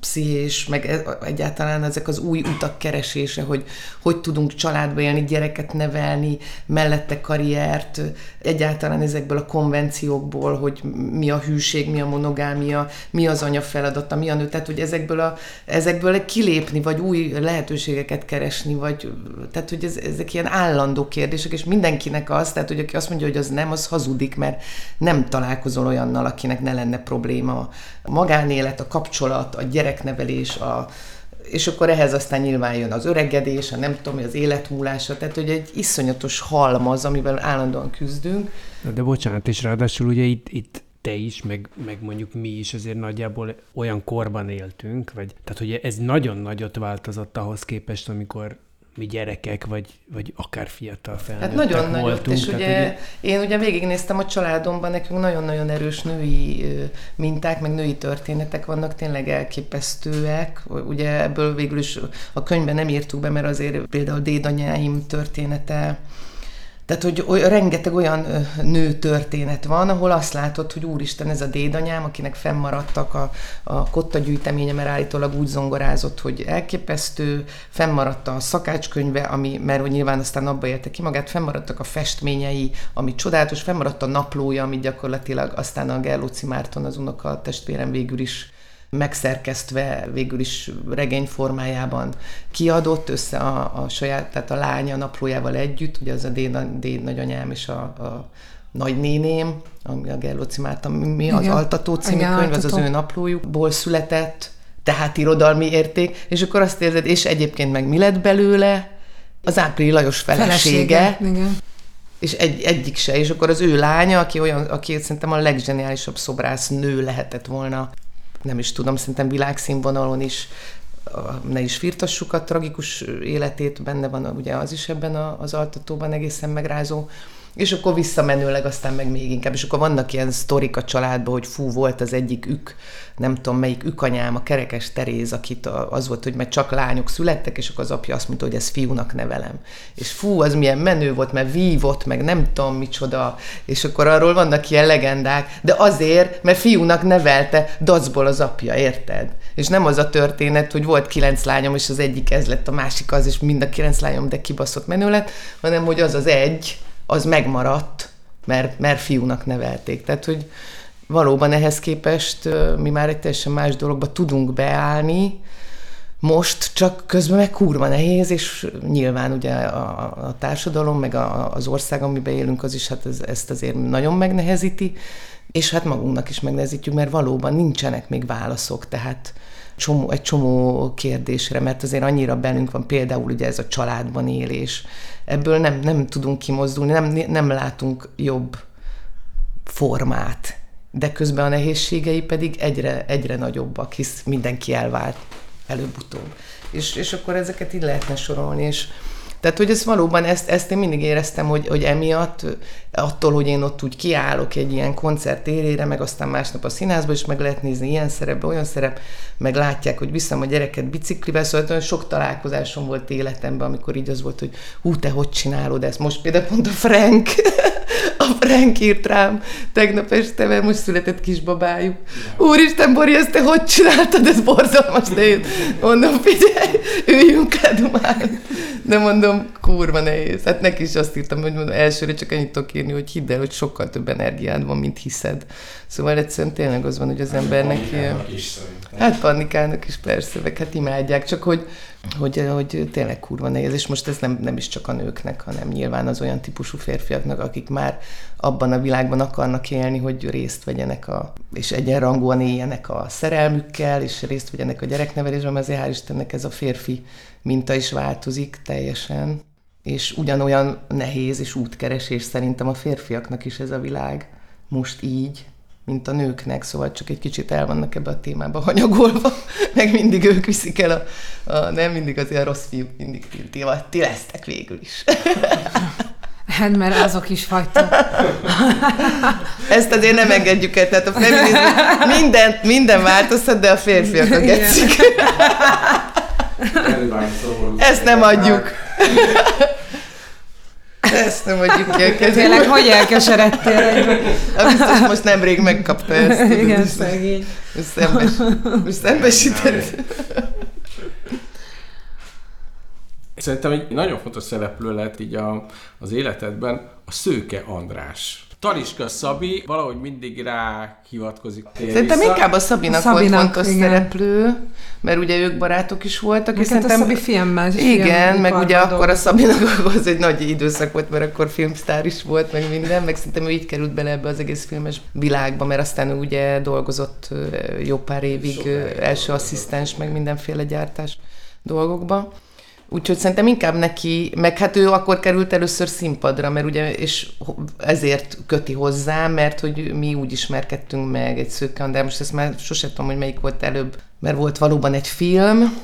pszichés, meg e, egyáltalán ezek az új utak keresése, hogy hogy tudunk családba élni, gyereket nevelni, mellette karriert, egyáltalán ezekből a konvenciókból, hogy mi a hűség, mi a monogámia, mi az anya feladata, mi a nő, tehát hogy ezekből, a, ezekből kilépni, vagy új lehetőségeket keresni, vagy tehát hogy ez, ezek ilyen állandó kérdések, és mindenkinek az, tehát hogy aki azt mondja, hogy az nem, az hazudik, mert nem találkozol olyannal, akinek ne lenne probléma. A magánélet, a kapcsolat, a gyereknevelés, a, és akkor ehhez aztán nyilván jön az öregedés, a nem tudom, az életmúlása, tehát hogy egy iszonyatos halmaz, amivel állandóan küzdünk. De bocsánat, és ráadásul ugye itt, itt te is, meg, meg mondjuk mi is azért nagyjából olyan korban éltünk, vagy, tehát hogy ez nagyon nagyot változott ahhoz képest, amikor mi gyerekek, vagy, vagy akár fiatal felnőttek Hát nagyon voltunk. Nagyot, és ugye, ugye, én ugye végignéztem a családomban, nekünk nagyon-nagyon erős női minták, meg női történetek vannak, tényleg elképesztőek. Ugye ebből végül is a könyvben nem írtuk be, mert azért például dédanyáim története, tehát, hogy oly, rengeteg olyan nő történet van, ahol azt látod, hogy úristen, ez a dédanyám, akinek fennmaradtak a, a kotta gyűjteménye, mert állítólag úgy zongorázott, hogy elképesztő, fennmaradt a szakácskönyve, ami, mert hogy nyilván aztán abba érte ki magát, fennmaradtak a festményei, ami csodálatos, fennmaradt a naplója, amit gyakorlatilag aztán a Gerlóci Márton, az unoka testvérem végül is megszerkesztve végül is regény formájában kiadott össze a, a saját, tehát a lánya naplójával együtt, ugye az a déd, déd nagyanyám és a, a nagynéném, ami a Gerlóci Márta, mi az Igen. Altató című Igen, könyv, az az ő naplójukból született, tehát irodalmi érték, és akkor azt érzed, és egyébként meg mi lett belőle? Az Áprili Lajos felesége, felesége igen. és egy, egyik se, és akkor az ő lánya, aki olyan, aki szerintem a leggeniálisabb szobrász nő lehetett volna nem is tudom, szerintem világszínvonalon is ne is firtassuk a tragikus életét, benne van ugye az is ebben az altatóban egészen megrázó, és akkor visszamenőleg aztán meg még inkább, és akkor vannak ilyen sztorik a családban, hogy fú, volt az egyik ük, nem tudom melyik ükanyám, a kerekes Teréz, akit az volt, hogy mert csak lányok születtek, és akkor az apja azt mondta, hogy ez fiúnak nevelem. És fú, az milyen menő volt, mert vívott, meg nem tudom micsoda, és akkor arról vannak ilyen legendák, de azért, mert fiúnak nevelte dacból az apja, érted? És nem az a történet, hogy volt kilenc lányom, és az egyik ez lett, a másik az, és mind a kilenc lányom, de kibaszott menő lett, hanem hogy az az egy, az megmaradt, mert, mert fiúnak nevelték. Tehát, hogy valóban ehhez képest mi már egy teljesen más dologba tudunk beállni, most csak közben meg kurva nehéz, és nyilván ugye a, a társadalom, meg a, az ország, amiben élünk, az is hát ez, ezt azért nagyon megnehezíti, és hát magunknak is megnehezítjük, mert valóban nincsenek még válaszok, tehát csomó, egy csomó kérdésre, mert azért annyira bennünk van például ugye ez a családban élés. Ebből nem, nem tudunk kimozdulni, nem, nem látunk jobb formát, de közben a nehézségei pedig egyre, egyre nagyobbak, hisz mindenki elvált előbb-utóbb. És, és akkor ezeket így lehetne sorolni, és tehát, hogy ez valóban, ezt, ezt én mindig éreztem, hogy, hogy emiatt, attól, hogy én ott úgy kiállok egy ilyen koncert érére, meg aztán másnap a színházba is meg lehet nézni ilyen szerepbe, olyan szerep, meg látják, hogy viszem a gyereket biciklivel, szóval olyan sok találkozásom volt életemben, amikor így az volt, hogy hú, te hogy csinálod ezt? Most például pont a Frank, a Frank írt rám tegnap este, mert most született kisbabájuk. Úristen, Bori, ezt te hogy csináltad? Ez borzalmas, de én mondom, figyelj, üljünk le, dumálni. De mondom, kurva nehéz. Hát neki is azt írtam, hogy mondom, elsőre csak annyit tudok írni, hogy hidd el, hogy sokkal több energiád van, mint hiszed. Szóval egyszerűen tényleg az van, hogy az embernek... Ilyen... Hát panikálnak is persze, meg hát imádják, csak hogy, hogy, hogy tényleg kurva nehéz, és most ez nem, nem is csak a nőknek, hanem nyilván az olyan típusú férfiaknak, akik már abban a világban akarnak élni, hogy részt vegyenek a, és egyenrangúan éljenek a szerelmükkel, és részt vegyenek a gyereknevelésben, azért hál' Istennek ez a férfi minta is változik teljesen, és ugyanolyan nehéz és útkeresés szerintem a férfiaknak is ez a világ most így, mint a nőknek, szóval csak egy kicsit el vannak ebbe a témába hanyagolva, meg mindig ők viszik el a, a nem mindig az ilyen rossz fiú, mindig ti, ti, ti lesztek végül is. Hát, mert azok is vagytok. Ezt azért nem engedjük el, tehát a feminizmus minden, minden változhat, de a férfiak a gecik. Ezt nem adjuk. Ezt nem adjuk ki a kezébe. Tényleg, hogy elkeseredtél? Biztos most nemrég megkapta ezt. Igen, szegény. és Szembes, és szembesített. Szerintem egy nagyon fontos szereplő lett így a, az életedben a Szőke András. Taliska Szabi valahogy mindig rá hivatkozik. Szerintem vissza. inkább a Szabinak, Szabinak, volt fontos igen. szereplő, mert ugye ők barátok is voltak, Meg és hát a szerintem... Szabi filmmel is Igen, meg ugye iparban akkor a. Szabinak az egy nagy időszak volt, mert akkor filmsztár is volt, meg minden, meg szerintem ő így került bele ebbe az egész filmes világba, mert aztán ő ugye dolgozott jó pár évig ö, első asszisztens, meg mindenféle gyártás dolgokba. Úgyhogy szerintem inkább neki, meg hát ő akkor került először színpadra, mert ugye, és ezért köti hozzá, mert hogy mi úgy ismerkedtünk meg egy szőke András, most ezt már sosem tudom, hogy melyik volt előbb, mert volt valóban egy film,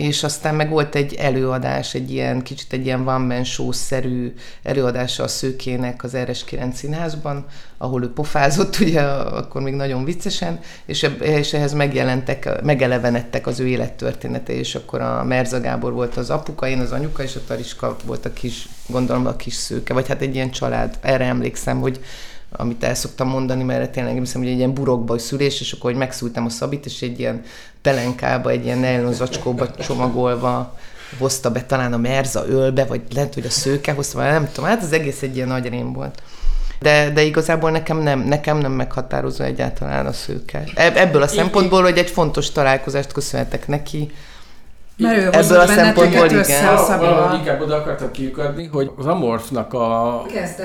és aztán meg volt egy előadás, egy ilyen kicsit egy ilyen one man show-szerű előadása a Szőkének az RS9 színházban, ahol ő pofázott, ugye akkor még nagyon viccesen, és, és ehhez megjelentek, megelevenedtek az ő élettörténete, és akkor a Merza Gábor volt az apuka, én az anyuka, és a Tariska volt a kis, gondolom a kis szőke, vagy hát egy ilyen család, erre emlékszem, hogy amit el szoktam mondani, mert tényleg hiszem, hogy egy ilyen burokba szülés, és akkor hogy megszültem a Szabit, és egy ilyen pelenkába, egy ilyen nylon zacskóba csomagolva hozta be talán a Merza ölbe, vagy lehet, hogy a szőke hozta, vagy nem tudom, hát az egész egy ilyen nagy rém volt. De, de igazából nekem nem, nekem nem meghatározó egyáltalán a szőke. Ebb- Ebből a szempontból, hogy egy fontos találkozást köszönhetek neki. Mert ő Ebből a szempontból igen. Valahogy inkább oda akartam kiukadni, hogy az Amorfnak a,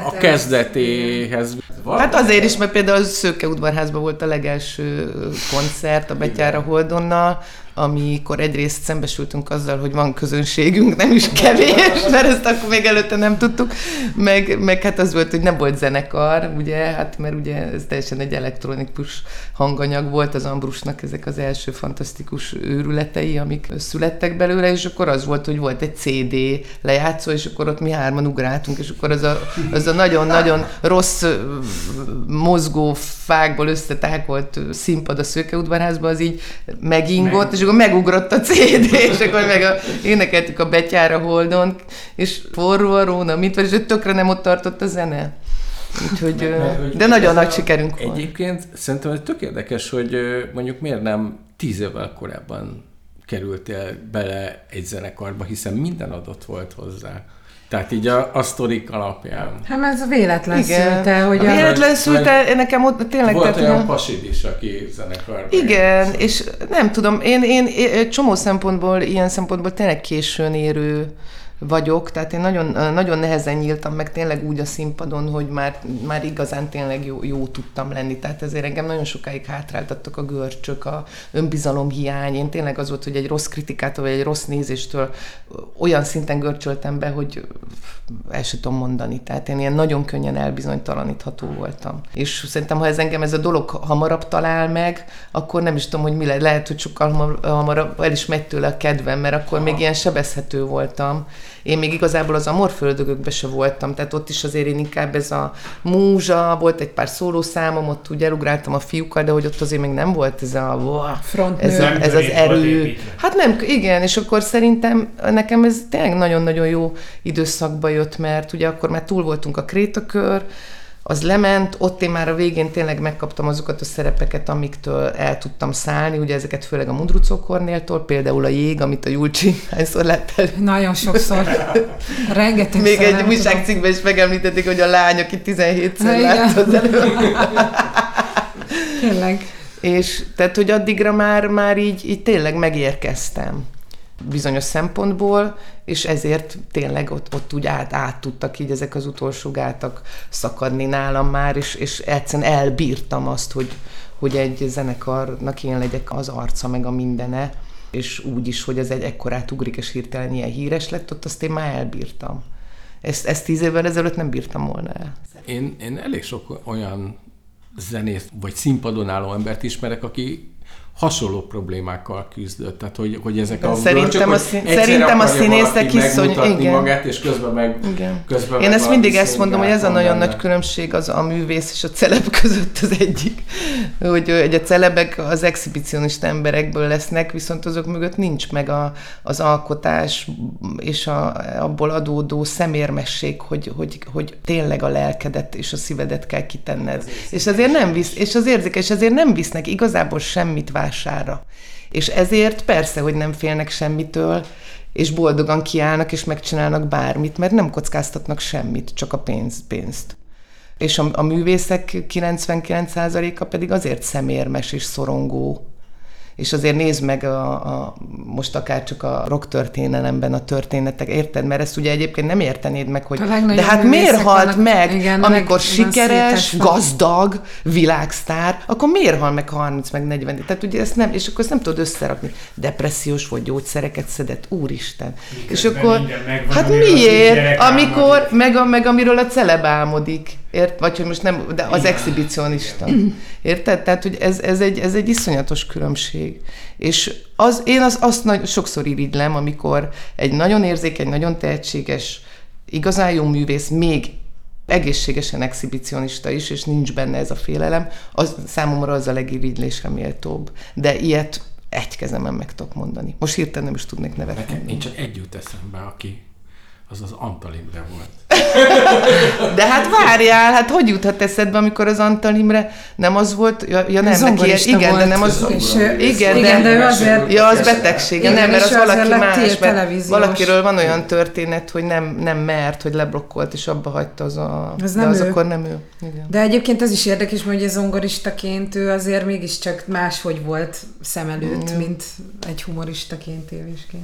a kezdetéhez. Hát azért is, mert például a Szőke udvarházban volt a legelső koncert a Betyára Holdonnal, amikor egyrészt szembesültünk azzal, hogy van közönségünk, nem is kevés, mert ezt akkor még előtte nem tudtuk, meg, meg hát az volt, hogy nem volt zenekar, ugye, hát mert ugye ez teljesen egy elektronikus hanganyag volt az Ambrusnak ezek az első fantasztikus őrületei, amik születtek belőle, és akkor az volt, hogy volt egy CD lejátszó, és akkor ott mi hárman ugráltunk, és akkor az a, az a nagyon-nagyon rossz mozgó fákból összetákolt színpad a szőkeudvarházban, az így megingott, és akkor megugrott a CD, és akkor meg a, énekeltük a Betyára Holdon, és forró a róna, mint vagy, és tökre nem ott tartott a zene. Úgyhogy, Mert, hogy de nagyon nagy sikerünk volt. Egyébként szerintem ez tök érdekes, hogy mondjuk miért nem tíz évvel korábban kerültél bele egy zenekarba, hiszen minden adott volt hozzá. Tehát így a, a sztorik alapján. Hát ez a véletlen Igen. szülte, hogy a... Véletlen szült el, nekem ott tényleg... Volt tehát, olyan a- pasid is, aki zenekarban. Igen, játszott. és nem tudom, én, én, én csomó szempontból, ilyen szempontból tényleg későn érő vagyok, tehát én nagyon, nagyon nehezen nyíltam meg tényleg úgy a színpadon, hogy már, már igazán tényleg jó, jó tudtam lenni. Tehát ezért engem nagyon sokáig hátráltattak a görcsök, a önbizalom hiány. Én tényleg az volt, hogy egy rossz kritikától, vagy egy rossz nézéstől olyan szinten görcsöltem be, hogy el sem tudom mondani. Tehát én ilyen nagyon könnyen elbizonytalanítható voltam. És szerintem, ha ez engem ez a dolog hamarabb talál meg, akkor nem is tudom, hogy mi le- lehet, hogy sokkal hamar- hamarabb el is megy tőle a kedvem, mert akkor még ilyen sebezhető voltam. Én még igazából az amorföldögökbe se voltam, tehát ott is azért én inkább ez a múzsa, volt egy pár szólószámom, ott úgy elugráltam a fiúkkal, de hogy ott azért még nem volt ez a wow, ez, a, ez az erő. Hát nem, igen, és akkor szerintem nekem ez tényleg nagyon-nagyon jó időszakba jött, mert ugye akkor már túl voltunk a krétakör, az lement, ott én már a végén tényleg megkaptam azokat a szerepeket, amiktől el tudtam szállni, ugye ezeket főleg a Mundrucó Kornéltól, például a jég, amit a Julcsi hányszor láttál. Nagyon sokszor. Rengeteg Még egy újságcikkben is megemlítették, hogy a lány, aki 17-szer Ha, igen. látta az előbb. Tényleg. És tehát, hogy addigra már, már így, így tényleg megérkeztem bizonyos szempontból, és ezért tényleg ott, ott úgy át, át tudtak így ezek az utolsó gátak szakadni nálam már, és, és egyszerűen elbírtam azt, hogy, hogy egy zenekarnak én legyek az arca, meg a mindene, és úgy is, hogy ez egy ekkorát ugrik, és hirtelen ilyen híres lett, ott azt én már elbírtam. Ezt, ezt tíz évvel ezelőtt nem bírtam volna el. Én, én elég sok olyan zenész vagy színpadon álló embert ismerek, aki hasonló problémákkal küzdött. Tehát, hogy, hogy ezek a Szerintem a, szín, szerintem a színészek iszony, igen. magát, és közben meg... Igen. Közben Én meg ezt mindig ezt mondom, hogy ez a nagyon benne. nagy különbség az a művész és a celeb között az egyik, hogy egy a celebek az exhibicionista emberekből lesznek, viszont azok mögött nincs meg a, az alkotás és a, abból adódó szemérmesség, hogy, hogy, hogy tényleg a lelkedet és a szívedet kell kitenned. És azért nem visz, és az érzéke, és azért nem visznek igazából semmit vár hatására. És ezért persze, hogy nem félnek semmitől, és boldogan kiállnak, és megcsinálnak bármit, mert nem kockáztatnak semmit, csak a pénz, pénzt. És a, a művészek 99%-a pedig azért szemérmes és szorongó, és azért nézd meg a, a, most akár csak a rock történelemben a történetek, érted? Mert ezt ugye egyébként nem értenéd meg, hogy de hát miért halt vannak, meg, igen, amikor meg sikeres, gazdag, világsztár, akkor miért hal meg 30, meg 40? Tehát ugye ezt nem, és akkor ezt nem tudod összerakni. Depressziós vagy gyógyszereket szedett, úristen. Miközben és akkor, hát miért? Amikor, meg, a, meg amiről a celeb álmodik ért? Vagy hogy most nem, de az exhibicionista. Érted? Tehát, hogy ez, ez, egy, ez egy iszonyatos különbség. És az, én az, azt nagy, sokszor irigylem, amikor egy nagyon érzékeny, nagyon tehetséges, igazán jó művész még egészségesen exhibicionista is, és nincs benne ez a félelem, az számomra az a legirigylésre méltóbb. De ilyet egy kezemen meg tudok mondani. Most hirtelen nem is tudnék nevet Nekem mondani. nincs csak egy jut eszembe, aki az az Antal Imre volt. De hát várjál, hát hogy juthat eszedbe, amikor az Antal Imre nem az volt, ja, ja nem, neki, igen, volt. de nem az, és, igen, igen, de, de azért, ja, az betegség, igen, nem, mert az valaki más, mert valakiről van olyan történet, hogy nem, nem mert, hogy leblokkolt, és abba hagyta az a, az de az ő. akkor nem ő. Igen. De egyébként az is érdekes, hogy egy zongoristaként ő azért mégiscsak máshogy volt szem előtt, mm. mint egy humoristaként, tévésként.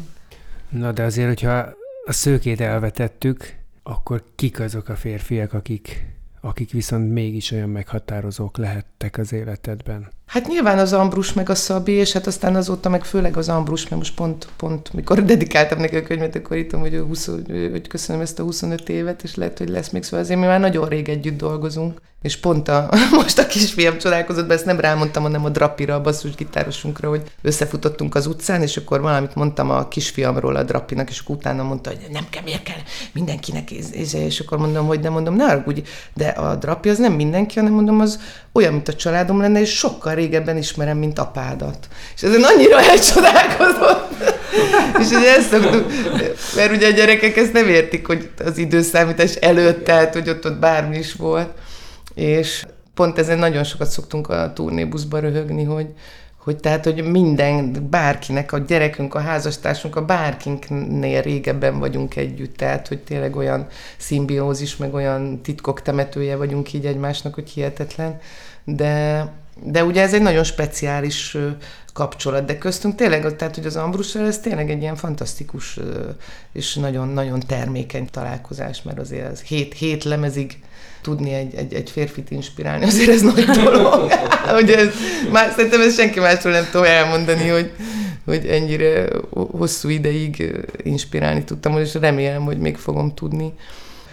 Na de azért, hogyha a szőkét elvetettük, akkor kik azok a férfiak, akik, akik viszont mégis olyan meghatározók lehettek az életedben? Hát nyilván az Ambrus meg a Szabi, és hát aztán azóta meg főleg az Ambrus, mert most pont, pont mikor dedikáltam neki a könyvet, akkor itt hogy, 20, hogy köszönöm ezt a 25 évet, és lehet, hogy lesz még szóval azért mi már nagyon rég együtt dolgozunk. És pont a, most a kisfiam csodálkozott be, ezt nem rámondtam, hanem a Drapira, a basszusgitárosunkra, hogy összefutottunk az utcán, és akkor valamit mondtam a kisfiamról a Drapinak, és akkor utána mondta, hogy nem kell, miért kell mindenkinek, és, és akkor mondom, hogy nem mondom, ne úgy, de a Drapi az nem mindenki, hanem mondom, az olyan, mint a családom lenne, és sokkal régebben ismerem, mint apádat. És ezen annyira elcsodálkozott. és ugye ezt szoktuk, mert ugye a gyerekek ezt nem értik, hogy az időszámítás előtt, tehát, hogy ott, ott bármi is volt. És pont ezen nagyon sokat szoktunk a turnébuszba röhögni, hogy, hogy tehát, hogy minden, bárkinek, a gyerekünk, a házastársunk, a bárkinknél régebben vagyunk együtt, tehát, hogy tényleg olyan szimbiózis, meg olyan titkok temetője vagyunk így egymásnak, hogy hihetetlen, de, de ugye ez egy nagyon speciális kapcsolat, de köztünk tényleg, tehát, hogy az Ambrussal ez tényleg egy ilyen fantasztikus és nagyon-nagyon termékeny találkozás, mert azért ez hét, hét lemezig tudni egy, egy, egy férfit inspirálni, azért ez nagy dolog. hogy ez, már szerintem ezt senki másról nem tudom elmondani, hogy, hogy ennyire hosszú ideig inspirálni tudtam, és remélem, hogy még fogom tudni.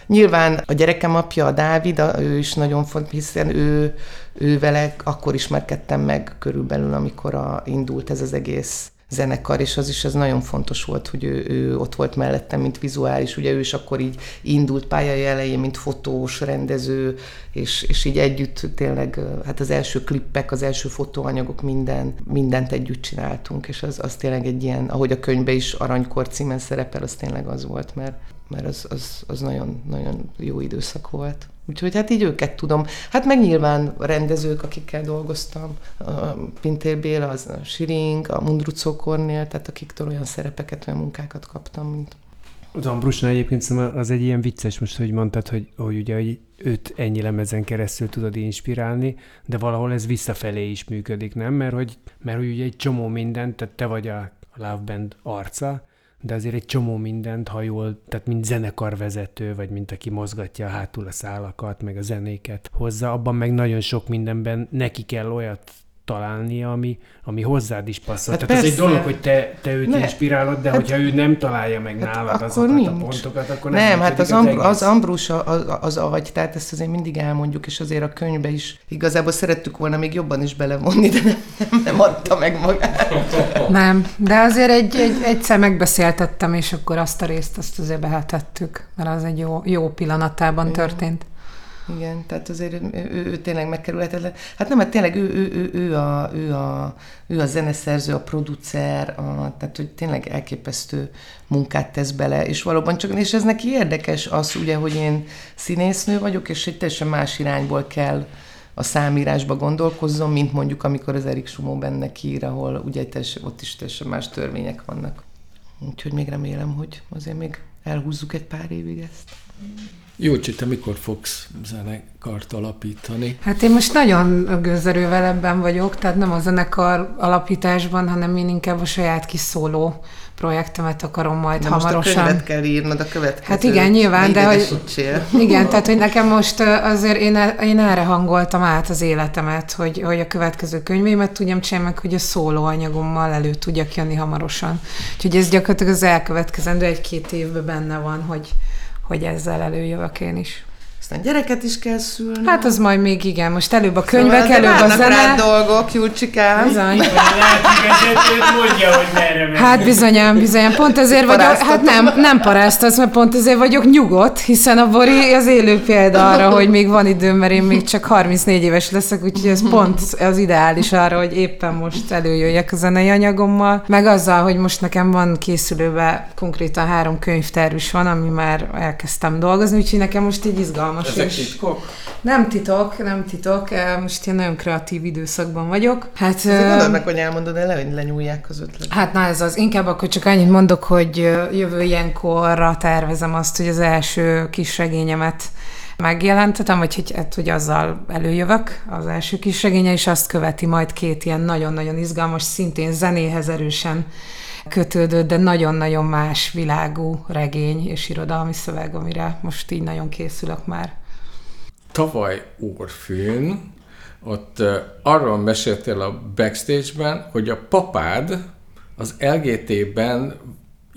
Nyilván a gyerekem apja, a Dávid, ő is nagyon fontos, hiszen ő, ő vele akkor ismerkedtem meg körülbelül, amikor a, indult ez az egész zenekar, és az is ez nagyon fontos volt, hogy ő, ő ott volt mellettem, mint vizuális, ugye ő is akkor így indult pályai elején, mint fotós, rendező, és, és így együtt tényleg, hát az első klippek, az első fotóanyagok, minden, mindent együtt csináltunk, és az, az tényleg egy ilyen, ahogy a könyvbe is Aranykor címen szerepel, az tényleg az volt, mert, mert az, az, az nagyon, nagyon jó időszak volt. Úgyhogy hát így őket tudom. Hát meg nyilván a rendezők, akikkel dolgoztam, a Pintér Béla, az a Siring, a Mundrucó Kornél, tehát akiktől olyan szerepeket, olyan munkákat kaptam, mint Az Ambrusnál egyébként szerintem az egy ilyen vicces most, hogy mondtad, hogy, hogy ugye hogy őt ennyi lemezen keresztül tudod inspirálni, de valahol ez visszafelé is működik, nem? Mert hogy, mert hogy ugye egy csomó mindent, tehát te vagy a Love Band arca, de azért egy csomó mindent, ha jól, tehát mint zenekarvezető, vagy mint aki mozgatja hátul a szálakat, meg a zenéket hozza, abban meg nagyon sok mindenben neki kell olyat találnia, ami, ami hozzád is passzol. Hát Tehát persze. ez egy dolog, hogy te, te őt ne. inspirálod, de hát, hogyha ő nem találja meg hát nálad azokat nincs. a pontokat, akkor nem Nem, hát az, az, Ambr- az Ambrus az, az agy, tehát ezt azért mindig elmondjuk, és azért a könyvbe is igazából szerettük volna még jobban is belevonni, de nem, nem, nem adta meg magát. Nem, de azért egy, egy, egyszer megbeszéltettem, és akkor azt a részt azt azért behetettük, mert az egy jó, jó pillanatában Igen. történt. Igen, tehát azért ő, ő, ő tényleg megkerülhetetlen. Hát nem, hát tényleg ő, ő, ő, ő, a, ő, a, ő a zeneszerző, a producer, a, tehát hogy tényleg elképesztő munkát tesz bele, és valóban csak, és ez neki érdekes az ugye, hogy én színésznő vagyok, és egy teljesen más irányból kell a számírásba gondolkozzon, mint mondjuk amikor az Erik Sumó benne ír, ahol ugye teljesen, ott is teljesen más törvények vannak. Úgyhogy még remélem, hogy azért még elhúzzuk egy pár évig ezt. Jó, te mikor fogsz zenekart alapítani? Hát én most nagyon gőzerővel ebben vagyok, tehát nem a zenekar alapításban, hanem én inkább a saját kis szóló projektemet akarom majd Na hamarosan. Most a kell írnod a következő. Hát igen, nyilván, de hogy, igen, tehát hogy nekem most azért én, én erre hangoltam át az életemet, hogy, hogy a következő könyvémet tudjam csinálni, meg hogy a szóló anyagommal elő tudjak jönni hamarosan. Úgyhogy ez gyakorlatilag az elkövetkezendő egy-két évben benne van, hogy, hogy ezzel előjövök én is. Aztán gyereket is kell szülni. Hát az majd még igen, most előbb a könyvek, szóval előbb a zene. Rád dolgok, Júcsikám. Bizony. mondja, hogy merre Hát bizonyám, bizonyám. Pont ezért vagyok, hát nem, nem paráztasz, mert pont ezért vagyok nyugodt, hiszen a Bori az élő példa arra, hogy még van időm, mert én még csak 34 éves leszek, úgyhogy ez pont az ideális arra, hogy éppen most előjöjjek a zenei anyagommal. Meg azzal, hogy most nekem van készülőbe konkrétan három könyvterv is van, ami már elkezdtem dolgozni, úgyhogy nekem most így izgalmas most Ezek is. titkok? Nem titok, nem titok. Most én nagyon kreatív időszakban vagyok. Hát, Gondolod meg, hogy elmondod, de le, hogy lenyúlják az ötlet. Hát na ez az. Inkább akkor csak annyit mondok, hogy jövő ilyenkorra tervezem azt, hogy az első kis regényemet megjelentetem, vagy hogy, hát, hogy azzal előjövök, az első kis regénye, és azt követi majd két ilyen nagyon-nagyon izgalmas, szintén zenéhez erősen kötődő, de nagyon-nagyon más világú regény és irodalmi szöveg, amire most így nagyon készülök már. Tavaly Orfűn, ott arról meséltél a backstage-ben, hogy a papád az LGT-ben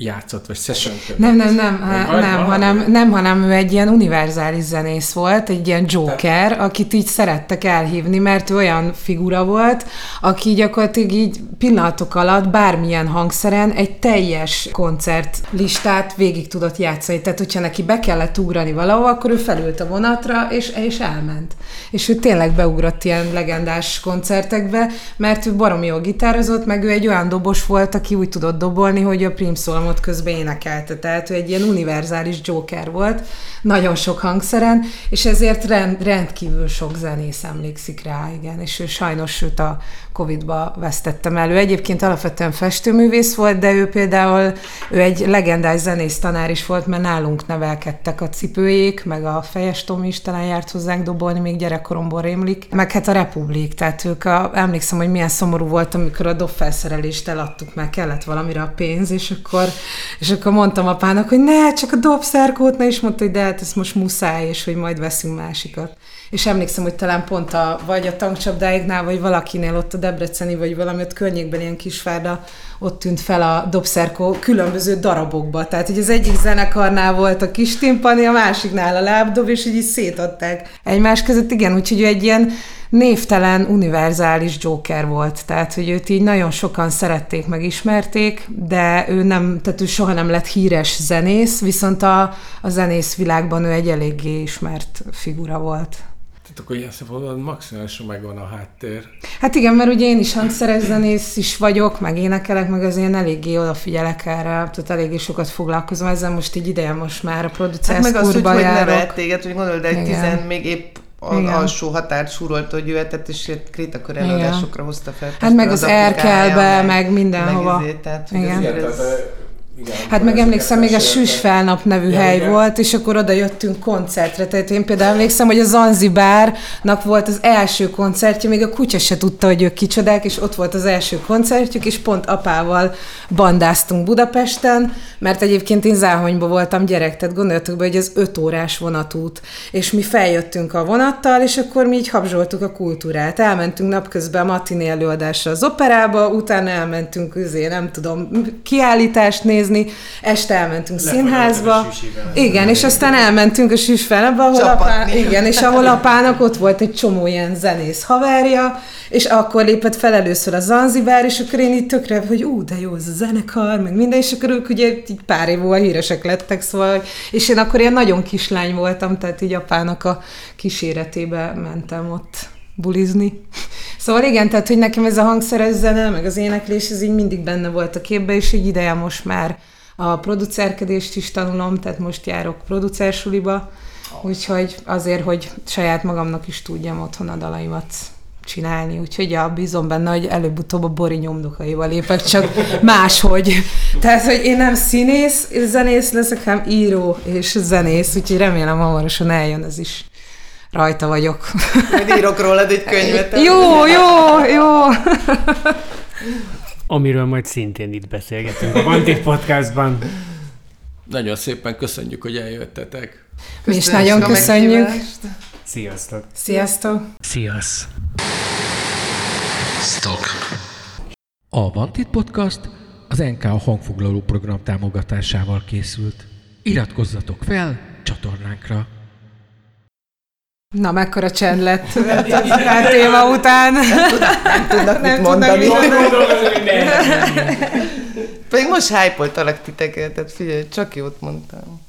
játszott, vagy session Nem, nem, nem, nem, nem, hanem, nem, hanem ő egy ilyen univerzális zenész volt, egy ilyen joker, akit így szerettek elhívni, mert ő olyan figura volt, aki gyakorlatilag így pillanatok alatt bármilyen hangszeren egy teljes koncert listát végig tudott játszani. Tehát, hogyha neki be kellett ugrani valahol, akkor ő felült a vonatra, és, és elment. És ő tényleg beugrott ilyen legendás koncertekbe, mert ő baromi jól gitározott, meg ő egy olyan dobos volt, aki úgy tudott dobolni, hogy a Prim számot közben énekelte, tehát ő egy ilyen univerzális Joker volt, nagyon sok hangszeren, és ezért rend, rendkívül sok zenész emlékszik rá, igen, és ő sajnos őt a Covid-ba vesztettem elő. Egyébként alapvetően festőművész volt, de ő például ő egy legendás zenész tanár is volt, mert nálunk nevelkedtek a cipőjék, meg a fejes Tomi is talán járt hozzánk dobolni, még gyerekkoromból rémlik, meg hát a Republik, tehát ők a, emlékszem, hogy milyen szomorú volt, amikor a dobfelszerelést eladtuk, mert kellett valamire a pénz, és akkor, és akkor mondtam apának, hogy ne, csak a dobszerkót, ne, és mondta, hogy de hát ez most muszáj, és hogy majd veszünk másikat és emlékszem, hogy talán pont a, vagy a tankcsapdáignál, vagy valakinél ott a Debreceni, vagy valami ott környékben ilyen kisvárda, ott tűnt fel a dobszerkó különböző darabokba. Tehát, hogy az egyik zenekarnál volt a kis timpani, a másiknál a lábdob, és így, így szétadták egymás között. Igen, úgyhogy ő egy ilyen névtelen, univerzális Joker volt. Tehát, hogy őt így nagyon sokan szerették, megismerték, de ő nem, tehát ő soha nem lett híres zenész, viszont a, a zenész világban ő egy eléggé ismert figura volt. Tehát akkor ilyen szempontból maximálisan megvan a háttér. Hát igen, mert ugye én is hangszeres zenész is vagyok, meg énekelek, meg azért én eléggé odafigyelek erre, tehát eléggé sokat foglalkozom ezzel, most így ideje most már a producer hát meg az, hogy, hogy nevelt téged, hogy gondolod, de egy tizen még épp a Igen. alsó határt súrolt, hogy jöhetett, és krétakör előadásokra hozta fel. Hát meg az, az Erkelbe, meg, meg mindenhova. Meg izé, tehát, Igen. Igen, tehát Igen, Hát meg emlékszem, még a ezeket Süs Felnap nevű Ja, hely igen. volt, és akkor oda jöttünk koncertre. Tehát én például emlékszem, hogy a Zanzibárnak volt az első koncertje, még a kutya se tudta, hogy ők kicsodák, és ott volt az első koncertjük, és pont apával bandáztunk Budapesten, mert egyébként én Záhonyban voltam gyerek, tehát gondoljatok be, hogy ez öt órás vonatút, és mi feljöttünk a vonattal, és akkor mi így habzsoltuk a kultúrát. Elmentünk napközben a matiné előadásra az operába, utána elmentünk, üzé, nem tudom, kiállítást nézni, este elmentünk színházba. Igen, és aztán elmentünk a süsfelebe, ahol apá, igen, és ahol apának ott volt egy csomó ilyen zenész haverja, és akkor lépett fel először a Zanzibár, és akkor én így tökre, hogy ú, de jó ez a zenekar, meg minden, és akkor ők ugye így pár év múlva híresek lettek, szóval, és én akkor ilyen nagyon kislány voltam, tehát így apának a kíséretébe mentem ott bulizni. Szóval igen, tehát, hogy nekem ez a hangszeres zene, meg az éneklés, ez így mindig benne volt a képbe, és egy ideje most már a producerkedést is tanulom, tehát most járok producersuliba, úgyhogy azért, hogy saját magamnak is tudjam otthon a dalaimat csinálni, úgyhogy ja, bízom benne, hogy előbb-utóbb a Bori nyomdokaival lépek, csak máshogy. Tehát, hogy én nem színész, zenész leszek, hanem író és zenész, úgyhogy remélem hamarosan eljön ez is. Rajta vagyok. Majd írok rólad egy könyvet. jó, jó, jó. Amiről majd szintén itt beszélgetünk a Vantit Podcastban. Nagyon szépen köszönjük, hogy eljöttetek. Mi is Köszönjük nagyon a köszönjük. meghívást. Sziasztok! Sziasztok! Sziasz! A Vantit Podcast az NK hangfoglaló program támogatásával készült. Iratkozzatok fel csatornánkra! Na, mekkora csend lett a téma után. Tudnak mit Nem tudnak mondani. mit Pedig most hype-oltalak titeket, tehát figyelj, csak jót mondtam.